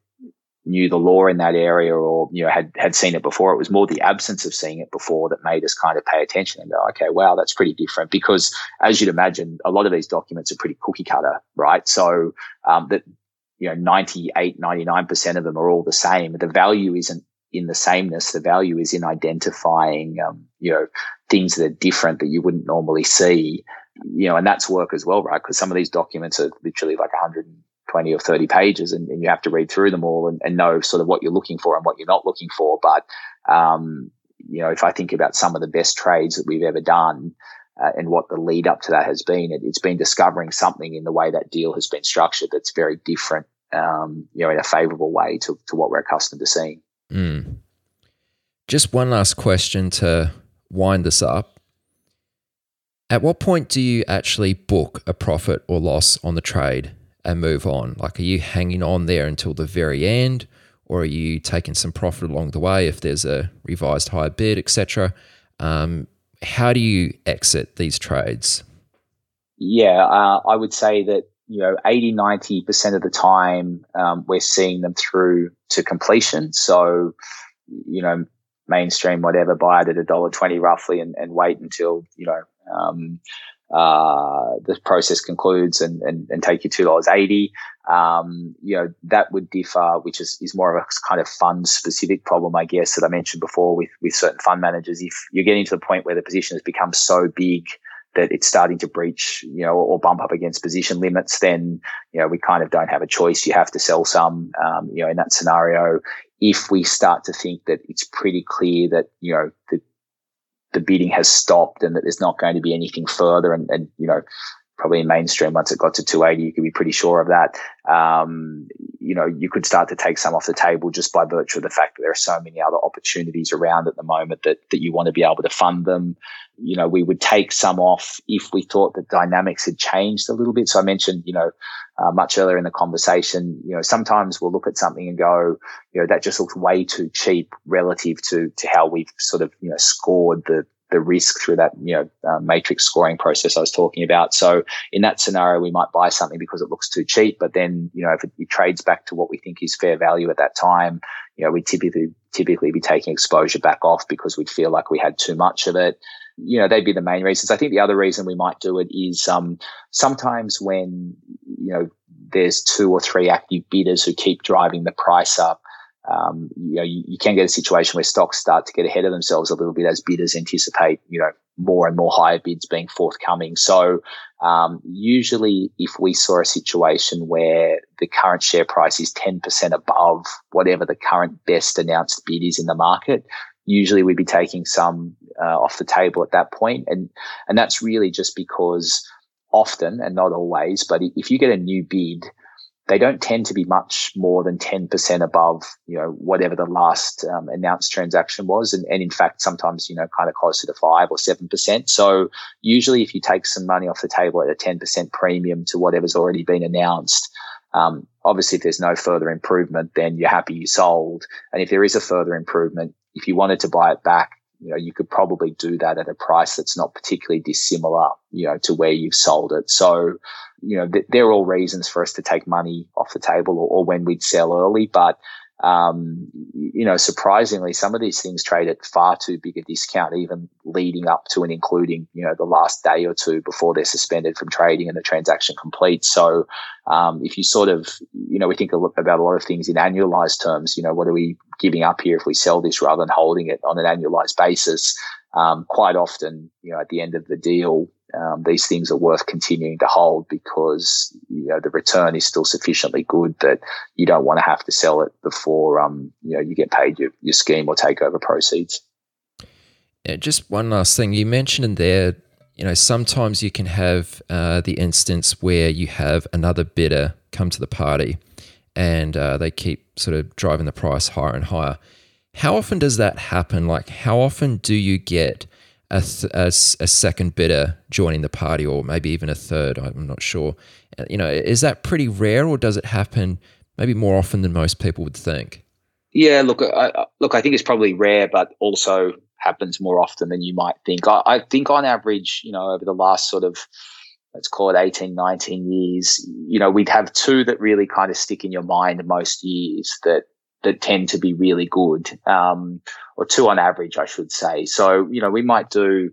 knew the law in that area or you know had had seen it before. It was more the absence of seeing it before that made us kind of pay attention and go, okay, wow, that's pretty different. Because as you'd imagine, a lot of these documents are pretty cookie cutter, right? So um, that you know 98, 99 percent of them are all the same. The value isn't in the sameness. The value is in identifying um, you know things that are different that you wouldn't normally see. You know, and that's work as well, right? Because some of these documents are literally like 100 20 or 30 pages and, and you have to read through them all and, and, know sort of what you're looking for and what you're not looking for. But, um, you know, if I think about some of the best trades that we've ever done uh, and what the lead up to that has been, it, has been discovering something in the way that deal has been structured that's very different, um, you know, in a favorable way to, to what we're accustomed to seeing. Mm. Just one last question to wind this up. At what point do you actually book a profit or loss on the trade? And move on? Like, are you hanging on there until the very end, or are you taking some profit along the way if there's a revised higher bid, etc.? Um, how do you exit these trades? Yeah, uh, I would say that you know 80 90% of the time um, we're seeing them through to completion so you know mainstream whatever buy it at a dollar 20 roughly and, and wait until you know um, uh, the process concludes and, and, and take you two dollars eighty. Um, you know that would differ, which is, is more of a kind of fund specific problem, I guess, that I mentioned before with with certain fund managers. If you're getting to the point where the position has become so big that it's starting to breach, you know, or bump up against position limits, then you know we kind of don't have a choice. You have to sell some. Um, you know, in that scenario, if we start to think that it's pretty clear that you know the the bidding has stopped and that there's not going to be anything further. And, and you know, probably in mainstream, once it got to 280, you could be pretty sure of that. Um, you know, you could start to take some off the table just by virtue of the fact that there are so many other opportunities around at the moment that, that you want to be able to fund them. You know, we would take some off if we thought the dynamics had changed a little bit. So I mentioned, you know, uh, much earlier in the conversation, you know, sometimes we'll look at something and go, you know, that just looks way too cheap relative to to how we've sort of, you know, scored the the risk through that you know uh, matrix scoring process I was talking about. So in that scenario, we might buy something because it looks too cheap, but then you know if it, it trades back to what we think is fair value at that time, you know we typically typically be taking exposure back off because we'd feel like we had too much of it. You know, they'd be the main reasons. I think the other reason we might do it is um, sometimes when you know there's two or three active bidders who keep driving the price up um, you know, you, you, can get a situation where stocks start to get ahead of themselves a little bit as bidders anticipate, you know, more and more higher bids being forthcoming. So, um, usually if we saw a situation where the current share price is 10% above whatever the current best announced bid is in the market, usually we'd be taking some uh, off the table at that point. And, and that's really just because often and not always, but if you get a new bid, they don't tend to be much more than 10% above, you know, whatever the last um, announced transaction was. And, and in fact, sometimes, you know, kind of closer to five or 7%. So usually if you take some money off the table at a 10% premium to whatever's already been announced, um, obviously if there's no further improvement, then you're happy you sold. And if there is a further improvement, if you wanted to buy it back, you know, you could probably do that at a price that's not particularly dissimilar, you know, to where you've sold it. So, you know, th- they're all reasons for us to take money off the table or, or when we'd sell early. But um, you know, surprisingly, some of these things trade at far too big a discount, even leading up to and including, you know, the last day or two before they're suspended from trading and the transaction completes. So, um, if you sort of, you know, we think about a lot of things in annualized terms, you know, what are we giving up here if we sell this rather than holding it on an annualized basis? Um, quite often, you know, at the end of the deal, um, these things are worth continuing to hold because you know the return is still sufficiently good that you don't want to have to sell it before um, you know you get paid your, your scheme or takeover proceeds. Yeah, just one last thing you mentioned in there. You know, sometimes you can have uh, the instance where you have another bidder come to the party, and uh, they keep sort of driving the price higher and higher. How often does that happen? Like, how often do you get a, a, a, second bidder joining the party, or maybe even a third. I'm not sure. Uh, you know, is that pretty rare, or does it happen maybe more often than most people would think? Yeah, look, I, look, I think it's probably rare, but also happens more often than you might think. I, I think on average, you know, over the last sort of let's call it 18, 19 years, you know, we'd have two that really kind of stick in your mind most years that that tend to be really good, um, or two on average, I should say. So, you know, we might do,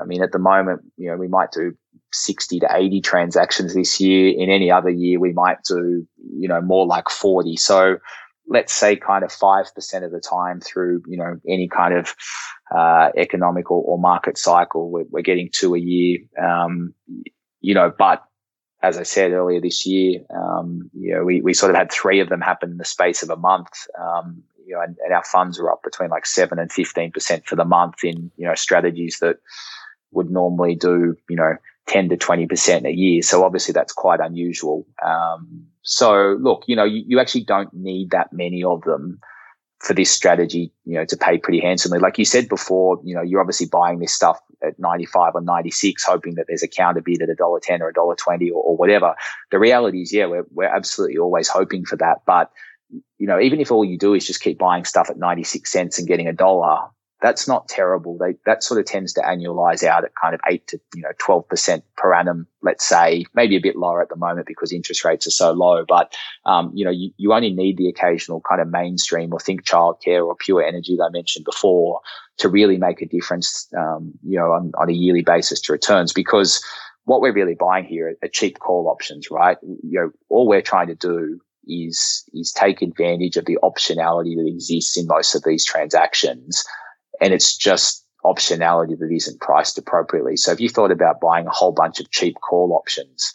I mean, at the moment, you know, we might do 60 to 80 transactions this year. In any other year, we might do, you know, more like 40. So let's say kind of 5% of the time through, you know, any kind of, uh, economic or, or, market cycle, we're, we're, getting two a year. Um, you know, but as I said earlier this year, um, you know, we, we sort of had three of them happen in the space of a month. Um, you know, and, and, our funds were up between like seven and fifteen percent for the month in you know strategies that would normally do you know ten to twenty percent a year. So obviously that's quite unusual. Um, so look, you know, you, you actually don't need that many of them for this strategy, you know, to pay pretty handsomely. Like you said before, you know, you're obviously buying this stuff at 95 or 96, hoping that there's a counter bid at a dollar 10 or a dollar 20 or, or, whatever. The reality is, yeah, we're, we're absolutely always hoping for that. But, you know, even if all you do is just keep buying stuff at 96 cents and getting a dollar, that's not terrible. They, that sort of tends to annualize out at kind of eight to, you know, 12% per annum, let's say, maybe a bit lower at the moment because interest rates are so low. But, um, you know, you, you only need the occasional kind of mainstream or think childcare or pure energy that I mentioned before to really make a difference, um, you know, on, on a yearly basis to returns because what we're really buying here are cheap call options, right? You know, all we're trying to do is, is take advantage of the optionality that exists in most of these transactions and it's just optionality that isn't priced appropriately. So if you thought about buying a whole bunch of cheap call options,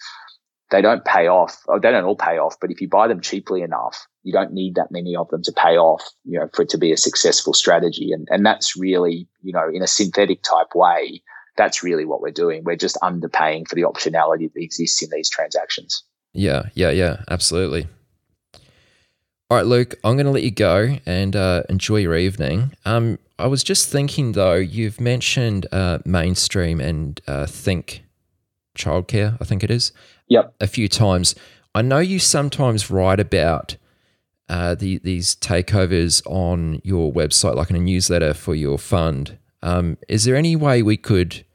they don't pay off, or they don't all pay off, but if you buy them cheaply enough, you don't need that many of them to pay off, you know, for it to be a successful strategy. And, and that's really, you know, in a synthetic type way, that's really what we're doing. We're just underpaying for the optionality that exists in these transactions. Yeah, yeah, yeah, absolutely. All right, Luke, I'm going to let you go and uh, enjoy your evening. Um, I was just thinking though, you've mentioned uh, mainstream and uh, think childcare, I think it is. Yep. A few times. I know you sometimes write about uh, the, these takeovers on your website, like in a newsletter for your fund. Um, is there any way we could?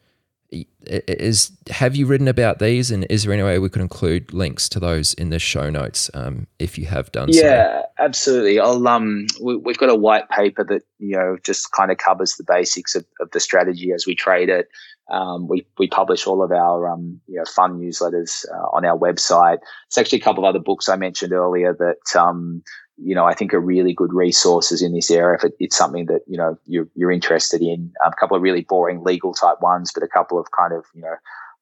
Is have you written about these, and is there any way we could include links to those in the show notes um, if you have done? Yeah, so? absolutely. I'll um, we, have got a white paper that you know just kind of covers the basics of, of the strategy as we trade it. Um, we we publish all of our um, you know fund newsletters uh, on our website. It's actually a couple of other books I mentioned earlier that um, you know, I think are really good resources in this area if it, it's something that, you know, you're, you're interested in. Um, a couple of really boring legal type ones, but a couple of kind of, you know,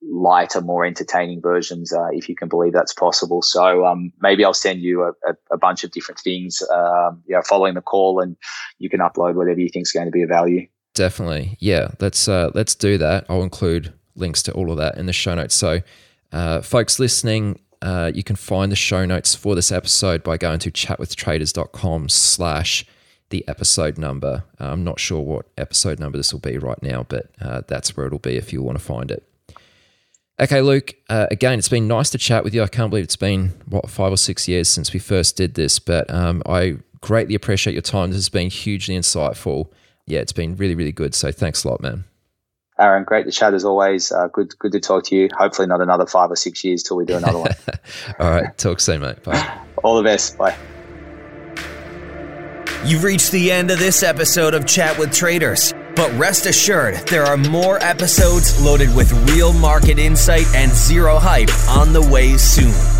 lighter, more entertaining versions, uh, if you can believe that's possible. So um, maybe I'll send you a, a, a bunch of different things, um, you know, following the call, and you can upload whatever you think is going to be of value. Definitely, yeah. Let's uh, let's do that. I'll include links to all of that in the show notes. So, uh, folks listening, uh, you can find the show notes for this episode by going to chatwithtraders.com slash the episode number. Uh, I'm not sure what episode number this will be right now, but uh, that's where it'll be if you want to find it. Okay, Luke, uh, again, it's been nice to chat with you. I can't believe it's been, what, five or six years since we first did this, but um, I greatly appreciate your time. This has been hugely insightful. Yeah, it's been really, really good. So thanks a lot, man. Aaron, great to chat as always. Uh, good, good to talk to you. Hopefully, not another five or six years till we do another one. All right, talk soon, mate. Bye. All the best. Bye. You've reached the end of this episode of Chat with Traders. But rest assured, there are more episodes loaded with real market insight and zero hype on the way soon.